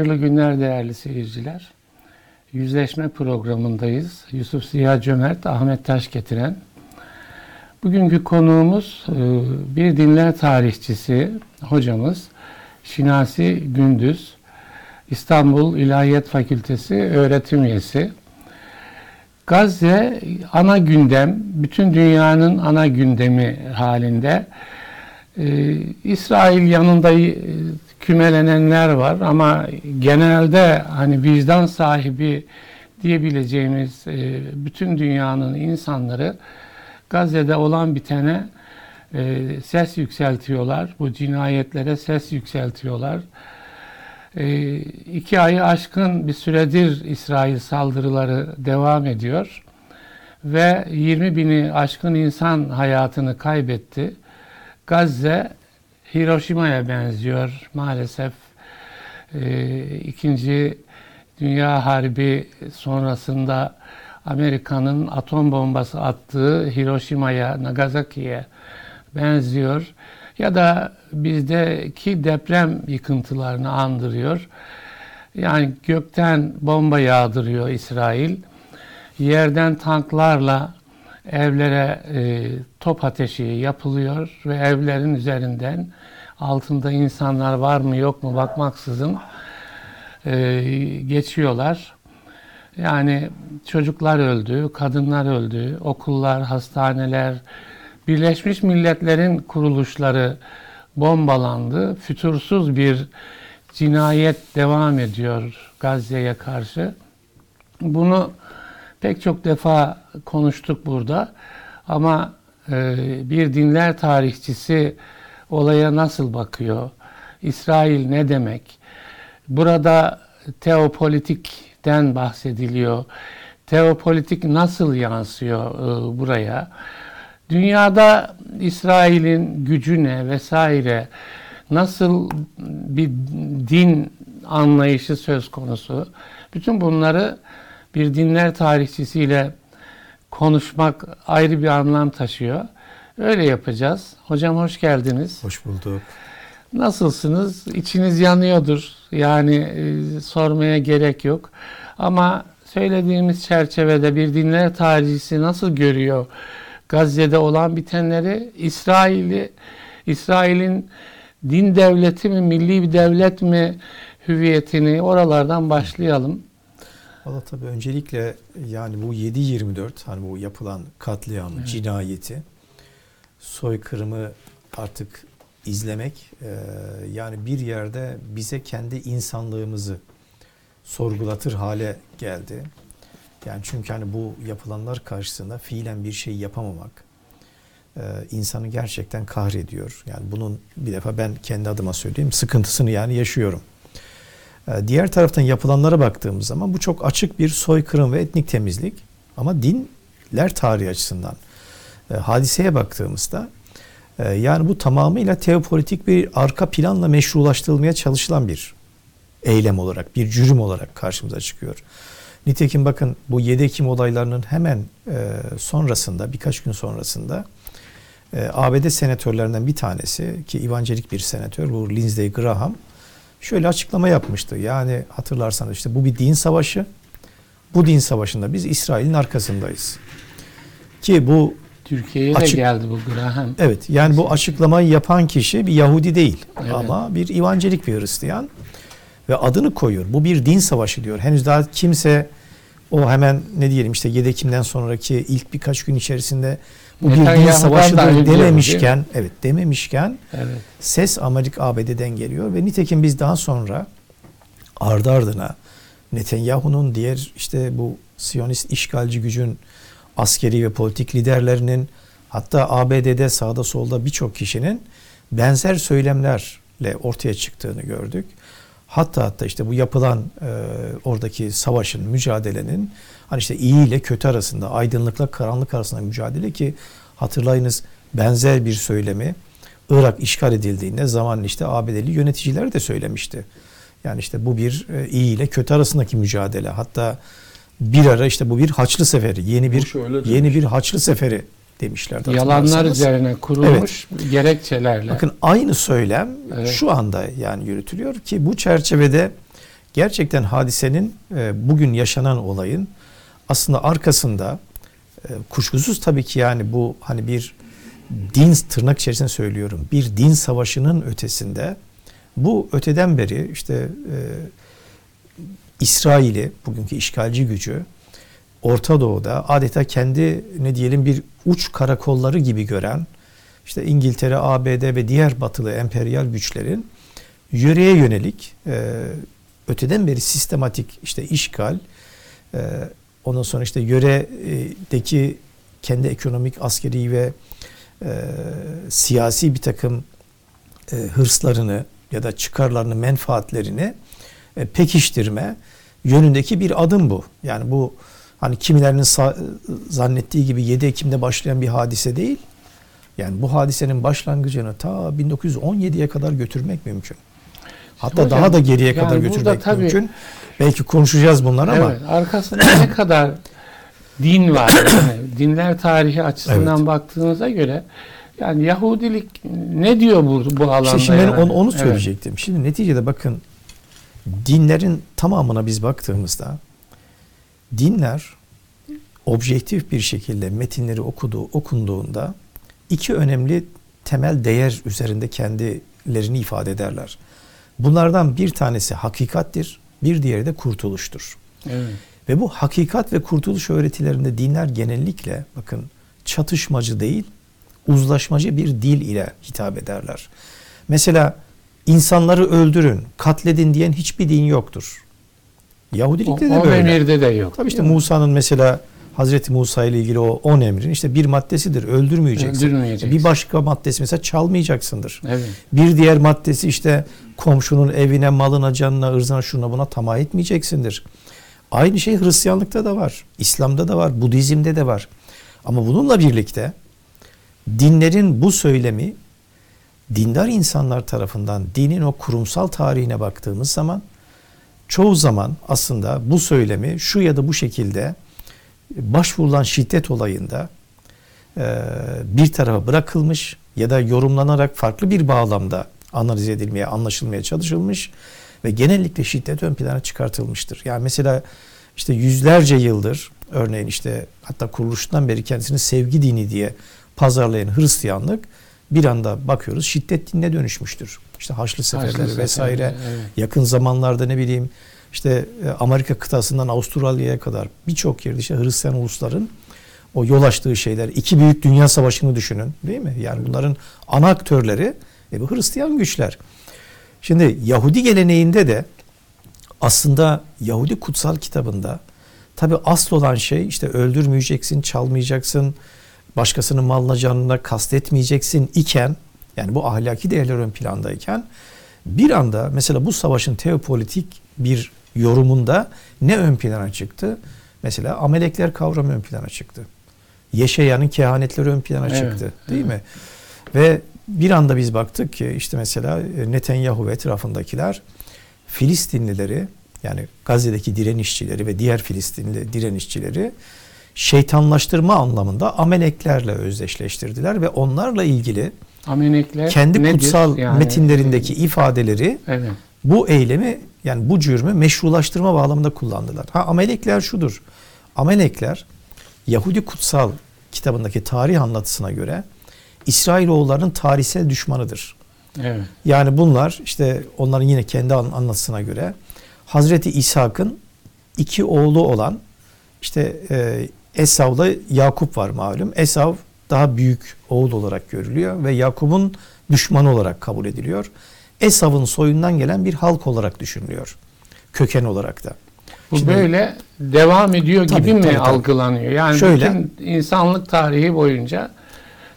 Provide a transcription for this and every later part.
Hayırlı günler değerli seyirciler. Yüzleşme programındayız. Yusuf Ziya Cömert, Ahmet Taş getiren. Bugünkü konuğumuz e, bir dinler tarihçisi hocamız Şinasi Gündüz. İstanbul İlahiyat Fakültesi öğretim üyesi. Gazze ana gündem, bütün dünyanın ana gündemi halinde. Ee, İsrail yanında e, kümelenenler var ama genelde hani vicdan sahibi diyebileceğimiz e, bütün dünyanın insanları Gazze'de olan bitene e, ses yükseltiyorlar. Bu cinayetlere ses yükseltiyorlar. E, iki ayı aşkın bir süredir İsrail saldırıları devam ediyor. Ve 20 bini aşkın insan hayatını kaybetti. Gazze Hiroşima'ya benziyor maalesef. E, İkinci Dünya Harbi sonrasında Amerika'nın atom bombası attığı Hiroşima'ya, Nagasaki'ye benziyor. Ya da bizdeki deprem yıkıntılarını andırıyor. Yani gökten bomba yağdırıyor İsrail. Yerden tanklarla evlere e, top ateşi yapılıyor ve evlerin üzerinden altında insanlar var mı yok mu bakmaksızın e, geçiyorlar. Yani çocuklar öldü, kadınlar öldü, okullar, hastaneler, Birleşmiş Milletler'in kuruluşları bombalandı. Fütursuz bir cinayet devam ediyor Gazze'ye karşı. Bunu pek çok defa konuştuk burada. Ama e, bir dinler tarihçisi olaya nasıl bakıyor? İsrail ne demek? Burada teopolitikten bahsediliyor. Teopolitik nasıl yansıyor e, buraya? Dünyada İsrail'in gücü ne vesaire nasıl bir din anlayışı söz konusu? Bütün bunları bir dinler tarihçisiyle konuşmak ayrı bir anlam taşıyor. Öyle yapacağız. Hocam hoş geldiniz. Hoş bulduk. Nasılsınız? İçiniz yanıyordur. Yani e, sormaya gerek yok. Ama söylediğimiz çerçevede bir dinler tarihçisi nasıl görüyor Gazze'de olan bitenleri? İsrail'i İsrail'in din devleti mi, milli bir devlet mi hüviyetini oralardan başlayalım. Valla tabii öncelikle yani bu 7-24 hani bu yapılan katliam, evet. cinayeti, soykırımı artık izlemek e, yani bir yerde bize kendi insanlığımızı sorgulatır hale geldi. Yani çünkü hani bu yapılanlar karşısında fiilen bir şey yapamamak e, insanı gerçekten kahrediyor. Yani bunun bir defa ben kendi adıma söyleyeyim sıkıntısını yani yaşıyorum. E, diğer taraftan yapılanlara baktığımız zaman bu çok açık bir soykırım ve etnik temizlik. Ama dinler tarihi açısından e, hadiseye baktığımızda yani bu tamamıyla teopolitik bir arka planla meşrulaştırılmaya çalışılan bir eylem olarak, bir cürüm olarak karşımıza çıkıyor. Nitekim bakın bu 7 Ekim olaylarının hemen sonrasında, birkaç gün sonrasında ABD senatörlerinden bir tanesi ki evangelik bir senatör bu Lindsey Graham şöyle açıklama yapmıştı. Yani hatırlarsanız işte bu bir din savaşı. Bu din savaşında biz İsrail'in arkasındayız. Ki bu Türkiye'ye açık, de geldi bu Graham. Evet yani bu açıklamayı yapan kişi bir Yahudi değil evet. ama bir evangelik bir Hristiyan ve adını koyuyor. Bu bir din savaşı diyor. Henüz daha kimse o hemen ne diyelim işte 7 Ekim'den sonraki ilk birkaç gün içerisinde bu bir din savaşıdır dememişken, evet dememişken evet. ses Amerika ABD'den geliyor ve nitekim biz daha sonra ardı ardına Netanyahu'nun diğer işte bu Siyonist işgalci gücün askeri ve politik liderlerinin hatta ABD'de sağda solda birçok kişinin benzer söylemlerle ortaya çıktığını gördük. Hatta hatta işte bu yapılan e, oradaki savaşın, mücadelenin hani işte iyi ile kötü arasında, aydınlıkla karanlık arasında mücadele ki hatırlayınız benzer bir söylemi Irak işgal edildiğinde zaman işte ABD'li yöneticiler de söylemişti. Yani işte bu bir e, iyi ile kötü arasındaki mücadele. Hatta bir ara işte bu bir haçlı seferi, yeni bir yeni bir haçlı seferi demişlerdi. Yalanlar üzerine kurulmuş evet. gerekçelerle. Bakın aynı söylem evet. şu anda yani yürütülüyor ki bu çerçevede gerçekten hadisenin e, bugün yaşanan olayın aslında arkasında e, kuşkusuz tabii ki yani bu hani bir din tırnak içerisinde söylüyorum bir din savaşının ötesinde bu öteden beri işte e, İsrail'i bugünkü işgalci gücü Orta Doğu'da adeta kendi ne diyelim bir uç karakolları gibi gören işte İngiltere, ABD ve diğer batılı emperyal güçlerin yöreye yönelik e, öteden beri sistematik işte işgal e, ondan sonra işte yöredeki kendi ekonomik, askeri ve e, siyasi bir takım e, hırslarını ya da çıkarlarını, menfaatlerini e, pekiştirme yönündeki bir adım bu. Yani bu hani kimilerinin zannettiği gibi 7 Ekim'de başlayan bir hadise değil. Yani bu hadisenin başlangıcını ta 1917'ye kadar götürmek mümkün. Hatta Hocam, daha da geriye yani kadar götürmek tabii- mümkün. Belki konuşacağız bunları ama Evet, arkasında ne kadar din var. Yani dinler tarihi açısından Evet. baktığınıza göre yani Yahudilik ne diyor bu bu alanda? İşte şimdi ben yani? onu, onu Evet. söyleyecektim. Şimdi neticede bakın dinlerin tamamına biz baktığımızda dinler objektif bir şekilde metinleri okuduğu okunduğunda iki önemli temel değer üzerinde kendilerini ifade ederler. Bunlardan bir tanesi hakikattir, bir diğeri de kurtuluştur. Evet. Ve bu hakikat ve kurtuluş öğretilerinde dinler genellikle bakın çatışmacı değil, uzlaşmacı bir dil ile hitap ederler. Mesela insanları öldürün, katledin diyen hiçbir din yoktur. O, Yahudilikte de o böyle. emirde de yok. Tabii işte Musa'nın mesela Hazreti Musa ile ilgili o 10 emrin işte bir maddesidir öldürmeyeceksin. Öldürmeyeceksin. Bir başka maddesi mesela çalmayacaksındır. Evet. Bir diğer maddesi işte komşunun evine, malına, canına, ırzına, şuna buna tamah etmeyeceksindir. Aynı şey Hristiyanlıkta da var. İslam'da da var. Budizm'de de var. Ama bununla birlikte dinlerin bu söylemi dindar insanlar tarafından dinin o kurumsal tarihine baktığımız zaman çoğu zaman aslında bu söylemi şu ya da bu şekilde başvurulan şiddet olayında e, bir tarafa bırakılmış ya da yorumlanarak farklı bir bağlamda analiz edilmeye, anlaşılmaya çalışılmış ve genellikle şiddet ön plana çıkartılmıştır. Yani mesela işte yüzlerce yıldır örneğin işte hatta kuruluşundan beri kendisini sevgi dini diye pazarlayan Hristiyanlık bir anda bakıyoruz şiddet dinine dönüşmüştür. İşte Haçlı seferleri Haçlı vesaire. seferleri, evet. Yakın zamanlarda ne bileyim işte e, Amerika kıtasından Avustralya'ya kadar birçok yerde işte Hristiyan ulusların o yol açtığı şeyler. iki büyük dünya savaşını düşünün değil mi? Yani bunların ana aktörleri e, bu Hristiyan güçler. Şimdi Yahudi geleneğinde de aslında Yahudi kutsal kitabında tabi asıl olan şey işte öldürmeyeceksin, çalmayacaksın, başkasının malına canına kastetmeyeceksin iken yani bu ahlaki değerler ön plandayken bir anda mesela bu savaşın teopolitik bir yorumunda ne ön plana çıktı? Mesela amelekler kavramı ön plana çıktı. Yeşeyanın kehanetleri ön plana Evet, çıktı değil evet. mi? Ve bir anda biz baktık ki işte mesela Netanyahu ve etrafındakiler Filistinlileri yani Gazze'deki direnişçileri ve diğer Filistinli direnişçileri şeytanlaştırma anlamında ameleklerle özdeşleştirdiler ve onlarla ilgili Amenekler kendi nedir? kutsal Yani, metinlerindeki ifadeleri Evet. bu eylemi yani bu cürmü meşrulaştırma bağlamında kullandılar. Ha Amelekler şudur. Amelekler Yahudi kutsal kitabındaki tarih anlatısına göre İsrailoğullarının tarihsel düşmanıdır. Evet. Yani bunlar işte onların yine kendi an- anlatısına göre Hazreti İshak'ın iki oğlu olan işte e, Esav'la Yakup var malum. Esav daha büyük oğul olarak görülüyor ve Yakup'un düşmanı olarak kabul ediliyor. Esav'ın soyundan gelen bir halk olarak düşünülüyor. Köken olarak da. Bu Şimdi- böyle devam ediyor Tabii, gibi mi tabii, tabii. algılanıyor? Yani Şöyle- bütün insanlık tarihi boyunca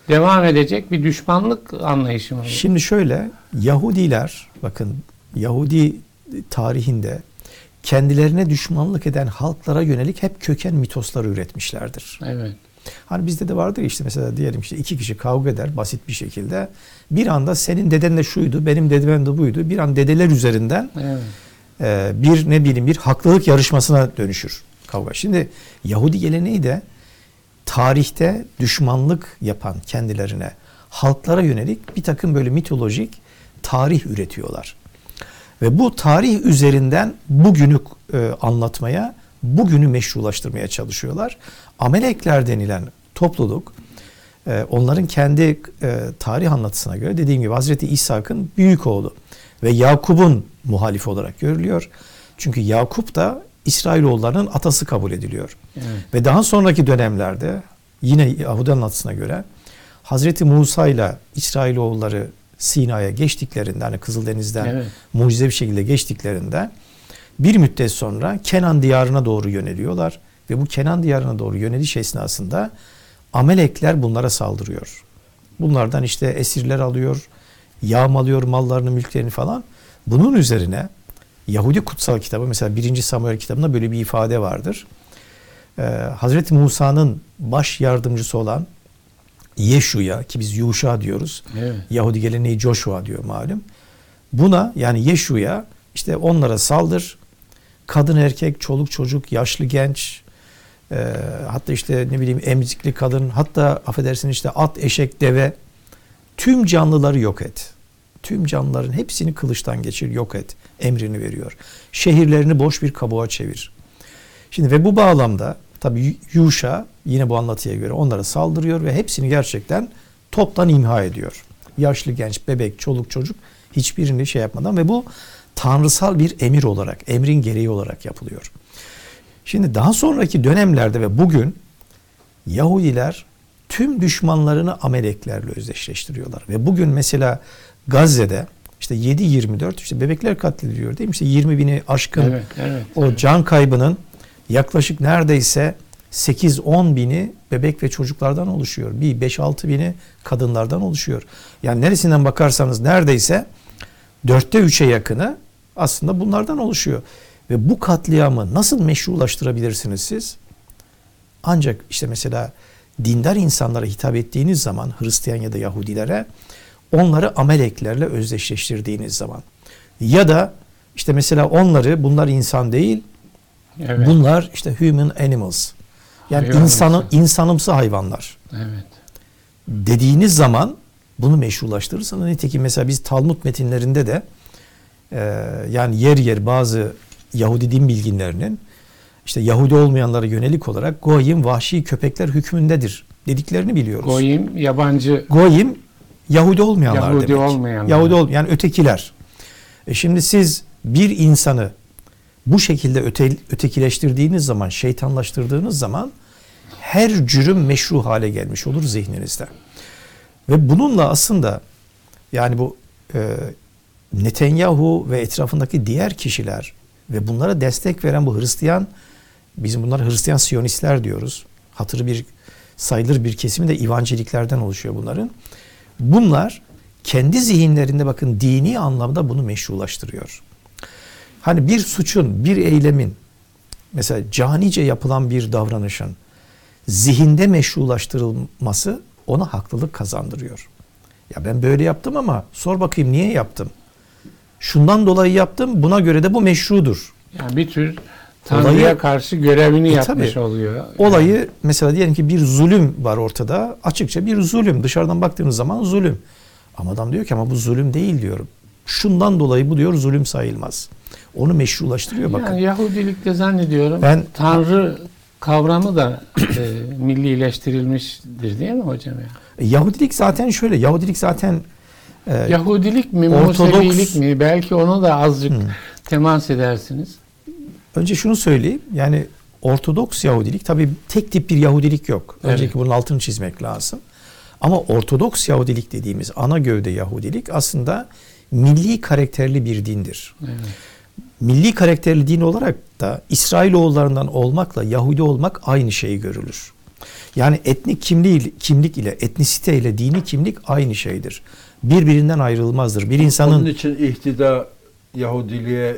devam edecek bir düşmanlık anlayışı mı? Şimdi şöyle Yahudiler bakın Yahudi tarihinde kendilerine düşmanlık eden halklara yönelik hep köken mitosları üretmişlerdir. Evet. Hani bizde de vardır ya işte mesela diyelim işte iki kişi kavga eder basit bir şekilde. Bir anda senin deden de şuydu, benim dedem de buydu. Bir an dedeler üzerinden Evet. e, bir ne bileyim bir haklılık yarışmasına dönüşür kavga. Şimdi Yahudi geleneği de tarihte düşmanlık yapan kendilerine halklara yönelik bir takım böyle mitolojik tarih üretiyorlar. Ve bu tarih üzerinden bugünü e, anlatmaya, bugünü meşrulaştırmaya çalışıyorlar. Amelekler denilen topluluk e, onların kendi e, tarih anlatısına göre dediğim gibi Hazreti İshak'ın büyük oğlu ve Yakup'un muhalif olarak görülüyor. Çünkü Yakup da İsrailoğullarının atası kabul ediliyor. Evet. Ve daha sonraki dönemlerde yine Yahudi anlatısına göre Hazreti Musa ile İsrailoğulları Sina'ya geçtiklerinde hani Kızıldeniz'den Evet. mucize bir şekilde geçtiklerinde bir müddet sonra Kenan diyarına doğru yöneliyorlar ve bu Kenan diyarına doğru yöneliş esnasında Amelekler bunlara saldırıyor. Bunlardan işte esirler alıyor, yağmalıyor mallarını, mülklerini falan. Bunun üzerine Yahudi kutsal kitabı mesela 1. Samuel kitabında böyle bir ifade vardır. Ee, Hazreti Musa'nın baş yardımcısı olan Yeşu'ya ki biz Yuşa diyoruz. Evet. Yahudi geleneği Joshua diyor malum. Buna yani Yeşu'ya işte onlara saldır. Kadın erkek, çoluk çocuk, yaşlı genç, e, hatta işte ne bileyim emzikli kadın, hatta affedersin işte at, eşek, deve tüm canlıları yok et. Tüm canlıların hepsini kılıçtan geçir, yok et emrini veriyor. Şehirlerini boş bir kabuğa çevir. Şimdi ve bu bağlamda tabi Yuşa yine bu anlatıya göre onlara saldırıyor ve hepsini gerçekten toptan imha ediyor. Yaşlı genç, bebek, çoluk çocuk hiçbirini şey yapmadan ve bu tanrısal bir emir olarak, emrin gereği olarak yapılıyor. Şimdi daha sonraki dönemlerde ve bugün Yahudiler tüm düşmanlarını Ameleklerle özdeşleştiriyorlar. Ve bugün mesela Gazze'de işte 7-24 işte bebekler katlediliyor değil mi? İşte 20 bini aşkın Evet, evet. o can kaybının yaklaşık neredeyse 8-10 bini bebek ve çocuklardan oluşuyor. Bir 5-6 bini kadınlardan oluşuyor. Yani neresinden bakarsanız neredeyse dörtte üçe yakını aslında bunlardan oluşuyor. Ve bu katliamı nasıl meşrulaştırabilirsiniz siz? Ancak işte mesela dindar insanlara hitap ettiğiniz zaman Hristiyan ya da Yahudilere onları ameleklerle özdeşleştirdiğiniz zaman ya da işte mesela onları bunlar insan değil Evet. bunlar işte human animals yani Hayvanımsı. insanı insanımsı hayvanlar evet. dediğiniz zaman bunu meşrulaştırırsanız nitekim mesela biz Talmud metinlerinde de e, yani yer yer bazı Yahudi din bilginlerinin işte Yahudi olmayanlara yönelik olarak goyim vahşi köpekler hükmündedir dediklerini biliyoruz. Goyim yabancı Goyim Yahudi olmayanlar Yahudi demek. olmayanlar. Yahudi ol yani ötekiler. E şimdi siz bir insanı bu şekilde öte, ötekileştirdiğiniz zaman, şeytanlaştırdığınız zaman her cürüm meşru hale gelmiş olur zihninizde. Ve bununla aslında yani bu e, Netanyahu ve etrafındaki diğer kişiler ve bunlara destek veren bu Hristiyan, bizim bunlar Hristiyan Siyonistler diyoruz. Hatırı bir sayılır bir kesimi de İvanceliklerden oluşuyor bunların. Bunlar kendi zihinlerinde bakın dini anlamda bunu meşrulaştırıyor. Hani bir suçun, bir eylemin mesela canice yapılan bir davranışın zihinde meşrulaştırılması ona haklılık kazandırıyor. Ya ben böyle yaptım ama sor bakayım niye yaptım? Şundan dolayı yaptım buna göre de bu meşrudur. yani bir tür Tanrı'ya Olayı- karşı görevini E, yapmış tabii. oluyor. Olayı mesela diyelim ki bir zulüm var ortada. Açıkça bir zulüm. Dışarıdan baktığınız zaman zulüm. Ama adam diyor ki ama bu zulüm değil diyorum. Şundan dolayı bu diyor zulüm sayılmaz. Onu meşrulaştırıyor bakın. Yani Yahudilikte zannediyorum Ben- Tanrı kavramı da e, millileştirilmiştir değil mi hocam ya? E, Yahudilik zaten şöyle. Yahudilik zaten e, Yahudilik mi, Ortodoks- Musevilik mi? Belki onu da azıcık Hmm. temas edersiniz. önce şunu söyleyeyim. Yani Ortodoks Yahudilik tabii tek tip bir Yahudilik yok. Evet. Önceki bunun altını çizmek lazım. Ama Ortodoks Yahudilik dediğimiz ana gövde Yahudilik aslında milli karakterli bir dindir. Evet. milli karakterli din olarak da İsrailoğullarından olmakla Yahudi olmak aynı şeyi görülür. Yani etnik kimliği, kimlik ile etnisite ile dini kimlik aynı şeydir. Birbirinden ayrılmazdır. Bir Onun insanın için ihtida Yahudiliğe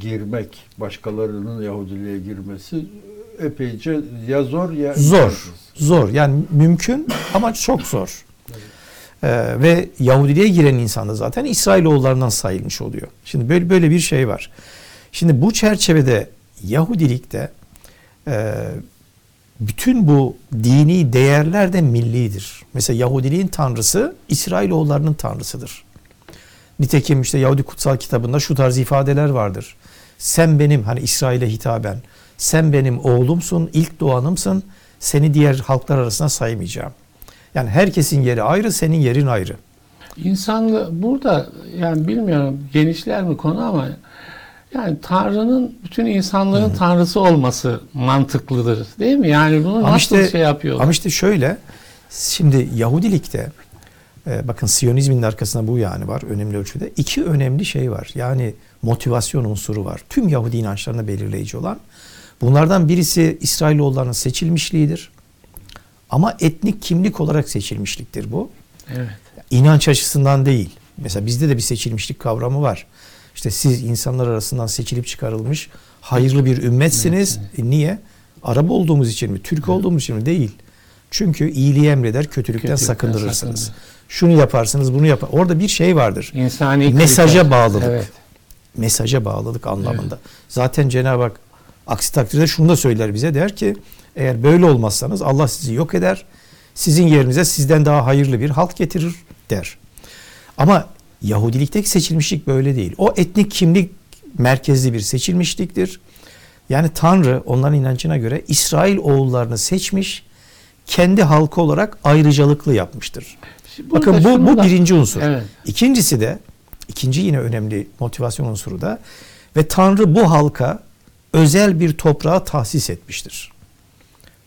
girmek, başkalarının Yahudiliğe girmesi epeyce ya zor ya zor, zor. Yani mümkün ama çok zor. Ee, ve Yahudiliğe giren insan da zaten İsrailoğullarından sayılmış oluyor. Şimdi böyle böyle bir şey var. Şimdi bu çerçevede Yahudilikte e, bütün bu dini değerler de millidir. Mesela Yahudiliğin tanrısı İsrailoğullarının tanrısıdır. Nitekim işte Yahudi kutsal kitabında şu tarz ifadeler vardır. Sen benim hani İsrail'e hitaben sen benim oğlumsun, ilk doğanımsın. Seni diğer halklar arasına saymayacağım. Yani herkesin yeri ayrı, senin yerin ayrı. İnsanlı burada yani bilmiyorum genişler mi konu ama yani Tanrı'nın bütün insanların Tanrısı olması mantıklıdır. Değil mi? Yani bunu Ama nasıl işte- şey yapıyorlar? Ama işte şöyle, şimdi Yahudilikte e, bakın Siyonizmin arkasında bu yani var önemli ölçüde. iki önemli şey var. Yani motivasyon unsuru var. Tüm Yahudi inançlarında belirleyici olan. Bunlardan birisi İsrailoğullarının seçilmişliğidir. Ama etnik kimlik olarak seçilmişliktir bu. Evet. İnanç açısından değil. Mesela bizde de bir seçilmişlik kavramı var. İşte siz insanlar arasından seçilip çıkarılmış hayırlı bir ümmetsiniz. E niye? Arap olduğumuz için mi? Türk olduğumuz için mi? Değil. Çünkü iyiliği emreder, kötülükten, Kötülükten sakındırırsınız. sakındırır. Şunu yaparsınız, bunu yapar. Orada bir şey vardır. İnsani Mesaja kriter. bağlılık. Evet. Mesaja bağlılık anlamında. Zaten Cenab-ı Hak aksi takdirde şunu da söyler bize der ki eğer böyle olmazsanız Allah sizi yok eder. Sizin yerinize sizden daha hayırlı bir halk getirir der. Ama Yahudilikteki seçilmişlik böyle değil. O etnik kimlik merkezli bir seçilmişliktir. Yani Tanrı onların inancına göre İsrail oğullarını seçmiş, kendi halkı olarak ayrıcalıklı yapmıştır. Şimdi Bakın bu, bu da- birinci unsur. Evet. İkincisi de, ikinci yine önemli motivasyon unsuru da ve Tanrı bu halka özel bir toprağa tahsis etmiştir.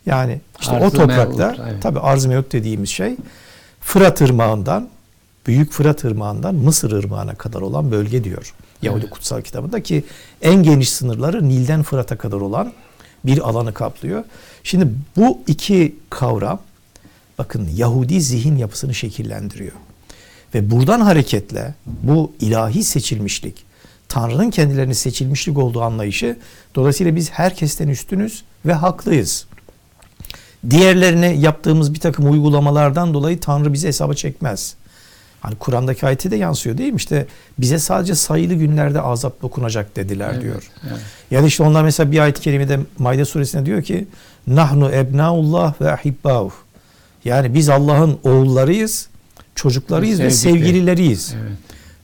Yani işte o Arz-ı toprakta mev'ud, evet. tabi arz-ı mev'ud dediğimiz şey Fırat Irmağı'ndan Büyük Fırat Irmağı'ndan Mısır Irmağı'na kadar olan bölge diyor. Yahudi Evet. kutsal kitabında ki en geniş sınırları Nil'den Fırat'a kadar olan bir alanı kaplıyor. Şimdi bu iki kavram bakın Yahudi zihin yapısını şekillendiriyor. Ve buradan hareketle bu ilahi seçilmişlik, Tanrı'nın kendilerini seçilmişlik olduğu anlayışı dolayısıyla biz herkesten üstünüz ve haklıyız. Diğerlerine yaptığımız bir takım uygulamalardan dolayı Tanrı bizi hesaba çekmez. Hani Kur'an'daki ayette de yansıyor değil mi? İşte bize sadece sayılı günlerde azap dokunacak dediler Evet, diyor. evet. Ya da işte onlar mesela bir ayet-i kerimede Maide suresinde diyor ki Nahnu ebnaullah ve ahibbauh. Yani biz Allah'ın oğullarıyız, çocuklarıyız ve sevgilileriyiz. Evet.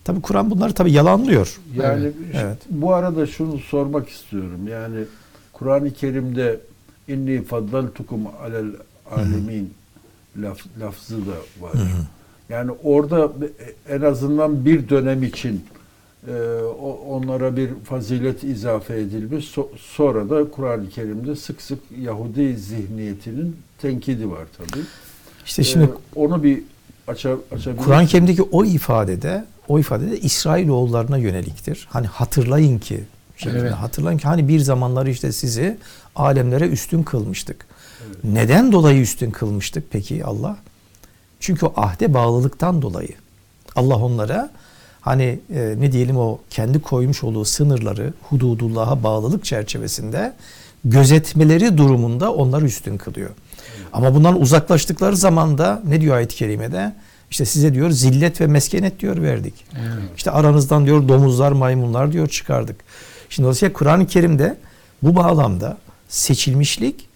Tabi Kur'an bunları tabi yalanlıyor. Yani Evet, bu arada şunu sormak istiyorum. Yani Kur'an-ı Kerim'de inni faddaltukum alel alemin laf, lafzı da var. Yani orada en azından bir dönem için e, onlara bir fazilet izafe edilmiş. So- sonra da Kur'an-ı Kerim'de sık sık Yahudi zihniyetinin tenkidi var tabii. İşte şimdi Ee, onu bir aça, açabilir Kur'an-ı? Kerim'deki o ifadede o ifadede İsrail oğullarına yöneliktir. Hani hatırlayın ki şeklinde. Evet. hatırlayın ki hani bir zamanlar işte sizi alemlere üstün kılmıştık. Neden dolayı üstün kılmıştık peki Allah? Çünkü o ahde bağlılıktan dolayı. Allah onlara hani e, ne diyelim o kendi koymuş olduğu sınırları hududullah'a bağlılık çerçevesinde gözetmeleri durumunda onları üstün kılıyor. Ama bundan uzaklaştıkları zaman da ne diyor ayet-i kerimede? İşte size diyor zillet ve meskenet diyor verdik. Evet. İşte aranızdan diyor domuzlar, maymunlar diyor çıkardık. Şimdi dolayısıyla Kur'an-ı Kerim'de bu bağlamda seçilmişlik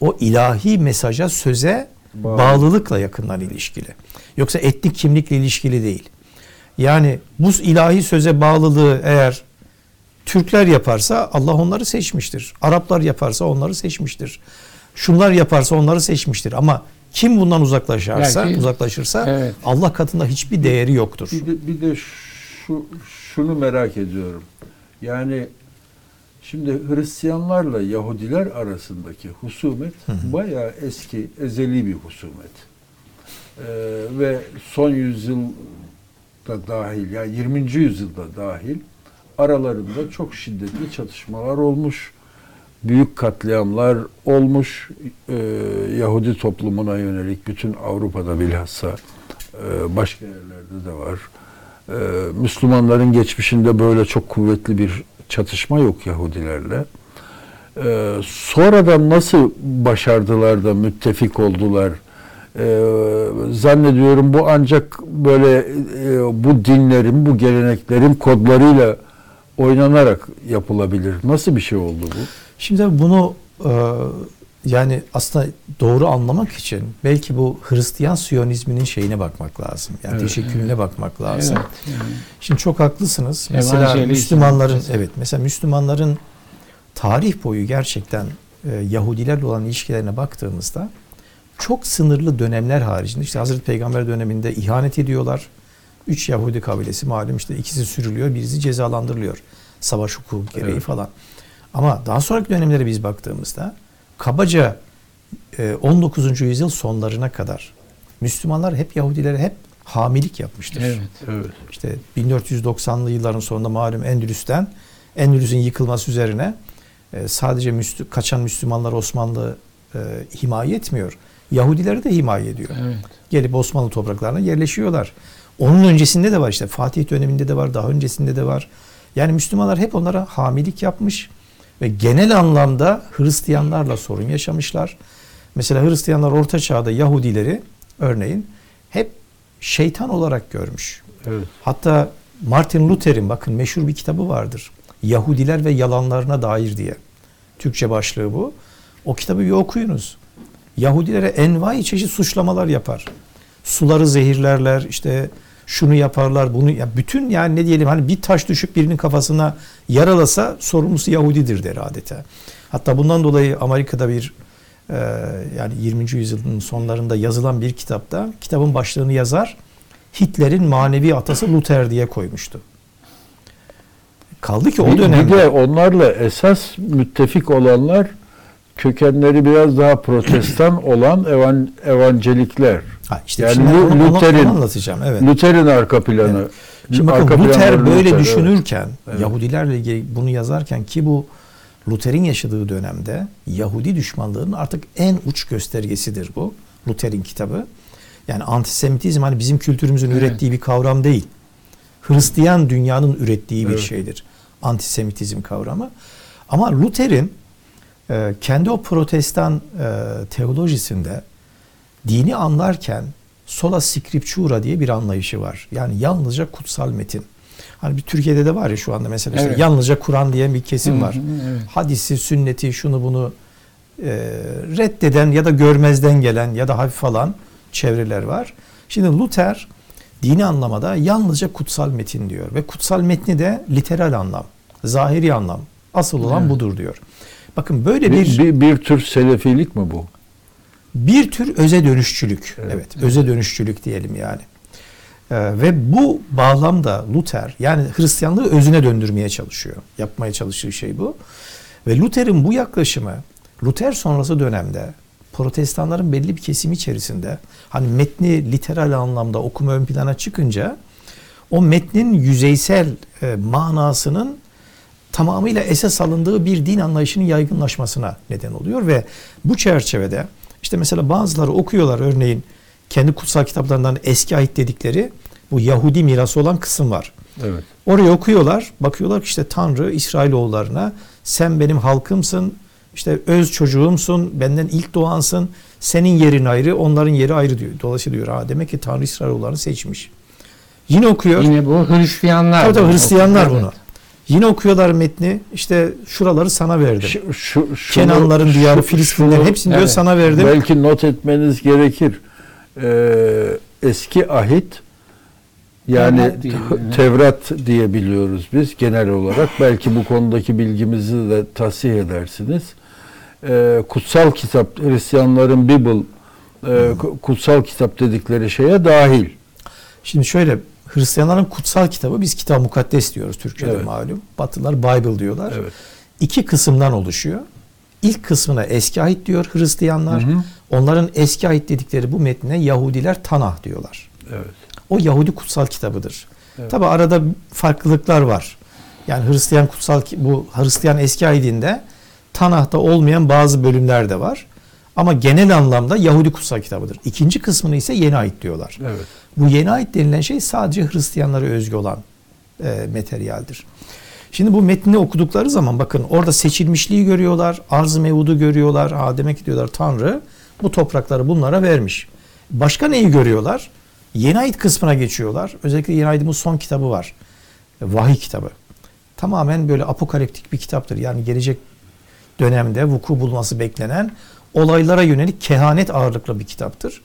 o ilahi mesaja, söze Bağlı. bağlılıkla yakından ilişkili. Yoksa etnik kimlikle ilişkili değil. Yani bu ilahi söze bağlılığı eğer Türkler yaparsa Allah onları seçmiştir. Araplar yaparsa onları seçmiştir. Şunlar yaparsa onları seçmiştir. Ama kim bundan uzaklaşırsa, Belki- uzaklaşırsa Evet. Allah katında hiçbir değeri yoktur. Bir de, bir de şu şunu merak ediyorum. Yani şimdi Hristiyanlarla Yahudiler arasındaki husumet bayağı eski, ezeli bir husumet. Ee, ve son yüzyılda dahil, yani 20. yüzyılda dahil aralarında çok şiddetli çatışmalar olmuş. Büyük katliamlar olmuş. Ee, Yahudi toplumuna yönelik bütün Avrupa'da bilhassa e, başka yerlerde de var. Ee, Müslümanların geçmişinde böyle çok kuvvetli bir çatışma yok Yahudilerle. Ee, sonradan nasıl başardılar da müttefik oldular? Ee, zannediyorum bu ancak böyle e, bu dinlerin, bu geleneklerin kodlarıyla oynanarak yapılabilir. Nasıl bir şey oldu bu? Şimdi bunu e, Yani aslında doğru anlamak için belki bu Hristiyan Siyonizminin şeyine bakmak lazım. Yani Evet. teşekkülüne bakmak lazım. Evet. Yani. Şimdi çok haklısınız. Mesela. Müslümanların evet mesela Müslümanların tarih boyu gerçekten e, Yahudilerle olan ilişkilerine baktığımızda çok sınırlı dönemler haricinde işte Hazreti Peygamber döneminde ihanet ediyorlar. Üç Yahudi kabilesi malum işte ikisi sürülüyor, birisi cezalandırılıyor. Savaş hukuku gereği Evet. falan. Ama daha sonraki dönemlere biz baktığımızda kabaca e, 19. yüzyıl sonlarına kadar Müslümanlar hep Yahudilere hep hamilik yapmıştır. Evet. Evet. İşte 1490'lı yılların sonunda malum Endülüs'ten Endülüs'ün yıkılması üzerine e, sadece Müslü, kaçan Müslümanlar Osmanlı e, himaye etmiyor. Yahudileri de himaye ediyor. Evet. Gelip Osmanlı topraklarına yerleşiyorlar. Onun öncesinde de var işte Fatih döneminde de var, daha öncesinde de var. Yani Müslümanlar hep onlara hamilik yapmış ve genel anlamda Hristiyanlarla sorun yaşamışlar. Mesela Hristiyanlar Orta Çağ'da Yahudileri örneğin hep şeytan olarak görmüş. Evet. Hatta Martin Luther'in bakın meşhur bir kitabı vardır. Yahudiler ve yalanlarına dair diye. Türkçe başlığı bu. O kitabı bir okuyunuz. Yahudilere envai çeşit suçlamalar yapar. Suları zehirlerler, işte şunu yaparlar, bunu ya bütün yani ne diyelim hani bir taş düşüp birinin kafasına yaralasa sorumlusu Yahudidir der adeta. Hatta bundan dolayı Amerika'da bir e, yani 20. yüzyılın sonlarında yazılan bir kitapta kitabın başlığını yazar. Hitler'in manevi atası Luther diye koymuştu. Kaldı ki o Bir, bir dönemde de onlarla esas müttefik olanlar kökenleri biraz daha protestan olan evan, evangelikler. ha işte Yani şimdi Lu- Luther'in- anlatacağım. Evet. Luther'in arka planı. Şimdi bakın arka Luther planları böyle Luther, evet. düşünürken, Evet. Yahudilerle ilgili bunu yazarken ki bu Luther'in yaşadığı dönemde Yahudi düşmanlığının artık en uç göstergesidir bu. Luther'in kitabı. Yani antisemitizm hani bizim kültürümüzün Evet. ürettiği bir kavram değil. Hristiyan dünyanın ürettiği bir Evet. şeydir. Antisemitizm kavramı. Ama Luther'in e, kendi o protestan e, teolojisinde dini anlarken sola scriptura diye bir anlayışı var. Yani yalnızca kutsal metin. Hani bir Türkiye'de de var ya şu anda mesela işte Evet. yalnızca Kur'an diyen bir kesim Hı hı, var. evet. Hadisi, sünneti, şunu bunu e, reddeden ya da görmezden gelen ya da hafif alan çevreler var. Şimdi Luther dini anlamada yalnızca kutsal metin diyor ve kutsal metni de literal anlam, zahiri anlam. Asıl olan Evet. budur diyor. Bakın böyle Bir, bir bir, bir tür selefilik mi bu? bir tür öze dönüşçülük. Evet, Evet. öze dönüşçülük diyelim yani. Ee, ve bu bağlamda Luther yani Hristiyanlığı özüne döndürmeye çalışıyor. Yapmaya çalıştığı şey bu. Ve Luther'in bu yaklaşımı Luther sonrası dönemde protestanların belli bir kesimi içerisinde hani metni literal anlamda okuma ön plana çıkınca o metnin yüzeysel e, manasının tamamıyla esas alındığı bir din anlayışının yaygınlaşmasına neden oluyor ve bu çerçevede işte mesela bazıları okuyorlar örneğin kendi kutsal kitaplarından eski ait dedikleri bu Yahudi mirası olan kısım var. Evet. Oraya okuyorlar, bakıyorlar ki işte Tanrı İsrailoğullarına sen benim halkımsın, işte öz çocuğumsun, benden ilk doğansın, senin yerin ayrı, onların yeri ayrı diyor. Dolayısıyla diyor ha demek ki Tanrı İsrailoğullarını seçmiş. Yine okuyor. Yine bu Hristiyanlar. Tabii tabii Hristiyanlar bunu. Yine okuyorlar metni. İşte şuraları sana verdim. Şu, şu, şunu- Kenanların diyarı, Filistinlerin hepsini diyor evet. sana verdim. Belki not etmeniz gerekir. Ee, eski ahit yani Tevrat diye, biliyoruz biz genel olarak. Belki bu konudaki bilgimizi de tasih edersiniz. Ee, kutsal kitap, Hristiyanların Bible, e, ku- kutsal kitap dedikleri şeye dahil. Şimdi şöyle Hristiyanların kutsal kitabı biz kitap mukaddes diyoruz Türkçe'de Evet. malum. Batılılar Bible diyorlar. Evet. İki kısımdan oluşuyor. İlk kısmına eski ait diyor Hristiyanlar. Hı hı. Onların eski ait dedikleri bu metne Yahudiler Tanah diyorlar. Evet. O Yahudi kutsal kitabıdır. Evet. Tabi arada farklılıklar var. Yani Hristiyan kutsal bu Hristiyan eski aidinde Tanah'ta olmayan bazı bölümler de var. Ama genel anlamda Yahudi kutsal kitabıdır. İkinci kısmını ise yeni ait diyorlar. Evet. Bu yeni ait denilen şey sadece Hristiyanlara özgü olan e, materyaldir. Şimdi bu metni okudukları zaman bakın orada seçilmişliği görüyorlar, arz-ı mevudu görüyorlar. Ha demek ki diyorlar Tanrı bu toprakları bunlara vermiş. Başka neyi görüyorlar? Yeni ait kısmına geçiyorlar. Özellikle yeni aitin bu son kitabı var. Vahiy kitabı. Tamamen böyle apokaliptik bir kitaptır. Yani gelecek dönemde vuku bulması beklenen olaylara yönelik kehanet ağırlıklı bir kitaptır.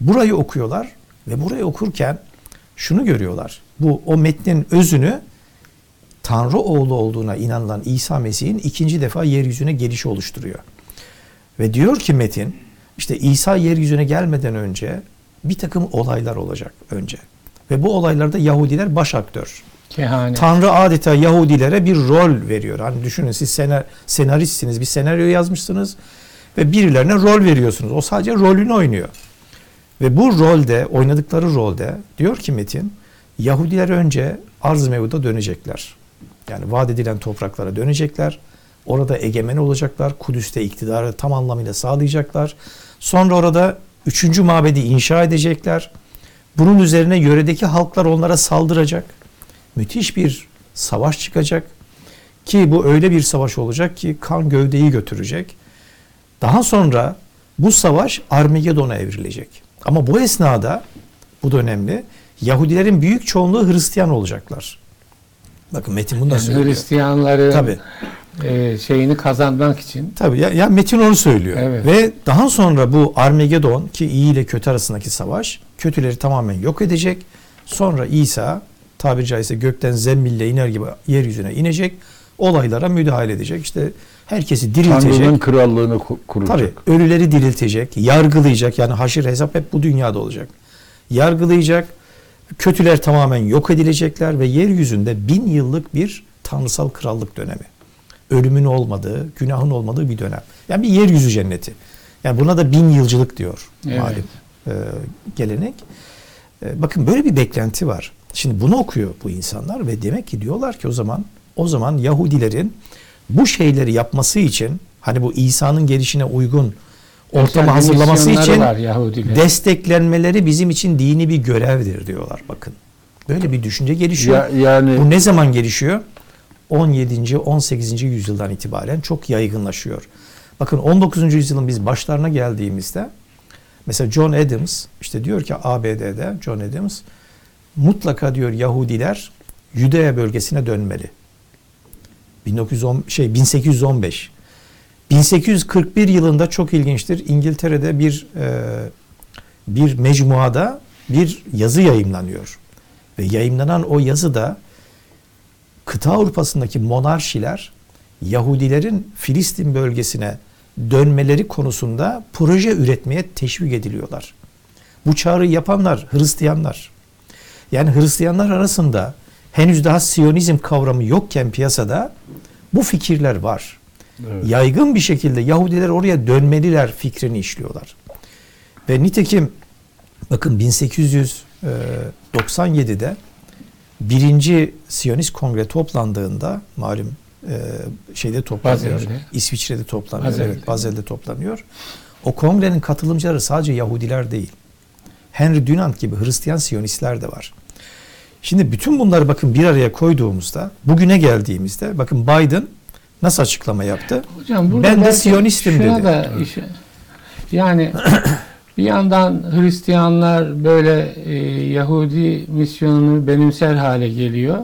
Burayı okuyorlar ve burayı okurken şunu görüyorlar. Bu o metnin özünü Tanrı oğlu olduğuna inanılan İsa Mesih'in ikinci defa yeryüzüne gelişi oluşturuyor. Ve diyor ki Metin işte İsa yeryüzüne gelmeden önce bir takım olaylar olacak önce. Ve bu olaylarda Yahudiler baş aktör. Kehanet. Tanrı adeta Yahudilere bir rol veriyor. Hani düşünün siz senar, senaristsiniz, bir senaryo yazmışsınız ve birilerine rol veriyorsunuz. O sadece rolünü oynuyor. Ve bu rolde, oynadıkları rolde diyor ki Metin, Yahudiler önce arz mevuda dönecekler. Yani vaat edilen topraklara dönecekler. Orada egemen olacaklar. Kudüs'te iktidarı tam anlamıyla sağlayacaklar. Sonra orada üçüncü mabedi inşa edecekler. Bunun üzerine yöredeki halklar onlara saldıracak. Müthiş bir savaş çıkacak. Ki bu öyle bir savaş olacak ki kan gövdeyi götürecek. Daha sonra bu savaş Armagedon'a evrilecek. Ama bu esnada, bu da önemli, Yahudilerin büyük çoğunluğu Hristiyan olacaklar. Bakın Metin bunu da Yani söylüyor. Hristiyanları Tabii. e, şeyini kazanmak için Tabii ya, ya Metin onu söylüyor. Evet. Ve daha sonra bu Armagedon ki iyi ile kötü arasındaki savaş kötüleri tamamen yok edecek. Sonra İsa tabiri caizse gökten zembille iner gibi yeryüzüne inecek. Olaylara müdahale edecek. İşte herkesi diriltecek. Tanrı'nın krallığını ku- kuracak. Tabii ölüleri diriltecek, yargılayacak. Yani haşir hesap hep bu dünyada olacak. Yargılayacak. Kötüler tamamen yok edilecekler ve yeryüzünde bin yıllık bir tanrısal krallık dönemi. Ölümün olmadığı, günahın olmadığı bir dönem. Yani bir yeryüzü cenneti. Yani buna da bin yılcılık diyor Evet. malum e, gelenek. E, bakın böyle bir beklenti var. Şimdi bunu okuyor bu insanlar ve demek ki diyorlar ki o zaman o zaman Yahudilerin bu şeyleri yapması için hani bu İsa'nın gelişine uygun ortamı hazırlaması için desteklenmeleri bizim için dini bir görevdir diyorlar bakın. Böyle bir düşünce gelişiyor. Ya, yani Bu ne zaman gelişiyor? 17. 18. yüzyıldan itibaren çok yaygınlaşıyor. Bakın 19. yüzyılın biz başlarına geldiğimizde mesela John Adams işte diyor ki ABD'de John Adams mutlaka diyor Yahudiler Yudea bölgesine dönmeli. 1910 şey 1815. 1841 yılında çok ilginçtir. İngiltere'de bir e, bir mecmuada bir yazı yayımlanıyor. Ve yayımlanan o yazıda kıta Avrupa'sındaki monarşiler Yahudilerin Filistin bölgesine dönmeleri konusunda proje üretmeye teşvik ediliyorlar. Bu çağrıyı yapanlar Hristiyanlar. Yani Hristiyanlar arasında henüz daha Siyonizm kavramı yokken piyasada bu fikirler var. Evet. Yaygın bir şekilde Yahudiler oraya dönmeliler fikrini işliyorlar. Ve nitekim bakın 1897'de birinci Siyonist Kongre toplandığında malum e, şeyde toplanıyor. Bazel'de. İsviçre'de toplanıyor. Bazel'de. Evet, Bazel'de toplanıyor. O kongrenin katılımcıları sadece Yahudiler değil. Henry Dunant gibi Hristiyan Siyonistler de var. Şimdi bütün bunları bakın bir araya koyduğumuzda bugüne geldiğimizde bakın Biden nasıl açıklama yaptı? Hocam Ben de Siyonistim dedi. Da işe- yani bir yandan Hristiyanlar böyle e, Yahudi misyonunu benimser hale geliyor.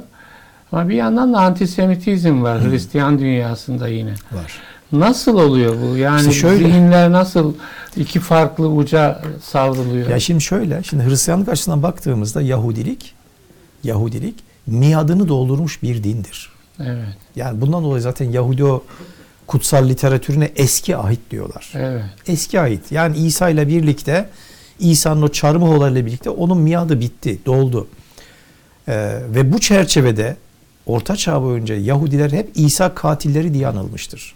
Ama bir yandan da antisemitizm var Hristiyan dünyasında yine. Var. Nasıl oluyor bu? Yani İşte şöyle. zihinler nasıl iki farklı uca savruluyor? Ya şimdi şöyle, şimdi Hristiyanlık açısından baktığımızda Yahudilik, Yahudilik miadını doldurmuş bir dindir. evet, Yani bundan dolayı zaten Yahudi o kutsal literatürüne eski ahit diyorlar. evet. Eski ahit. Yani İsa ile birlikte İsa'nın o çarmıh olayıyla birlikte onun miadı bitti, doldu. Ee, ve bu çerçevede Orta Çağ boyunca Yahudiler hep İsa katilleri diye anılmıştır.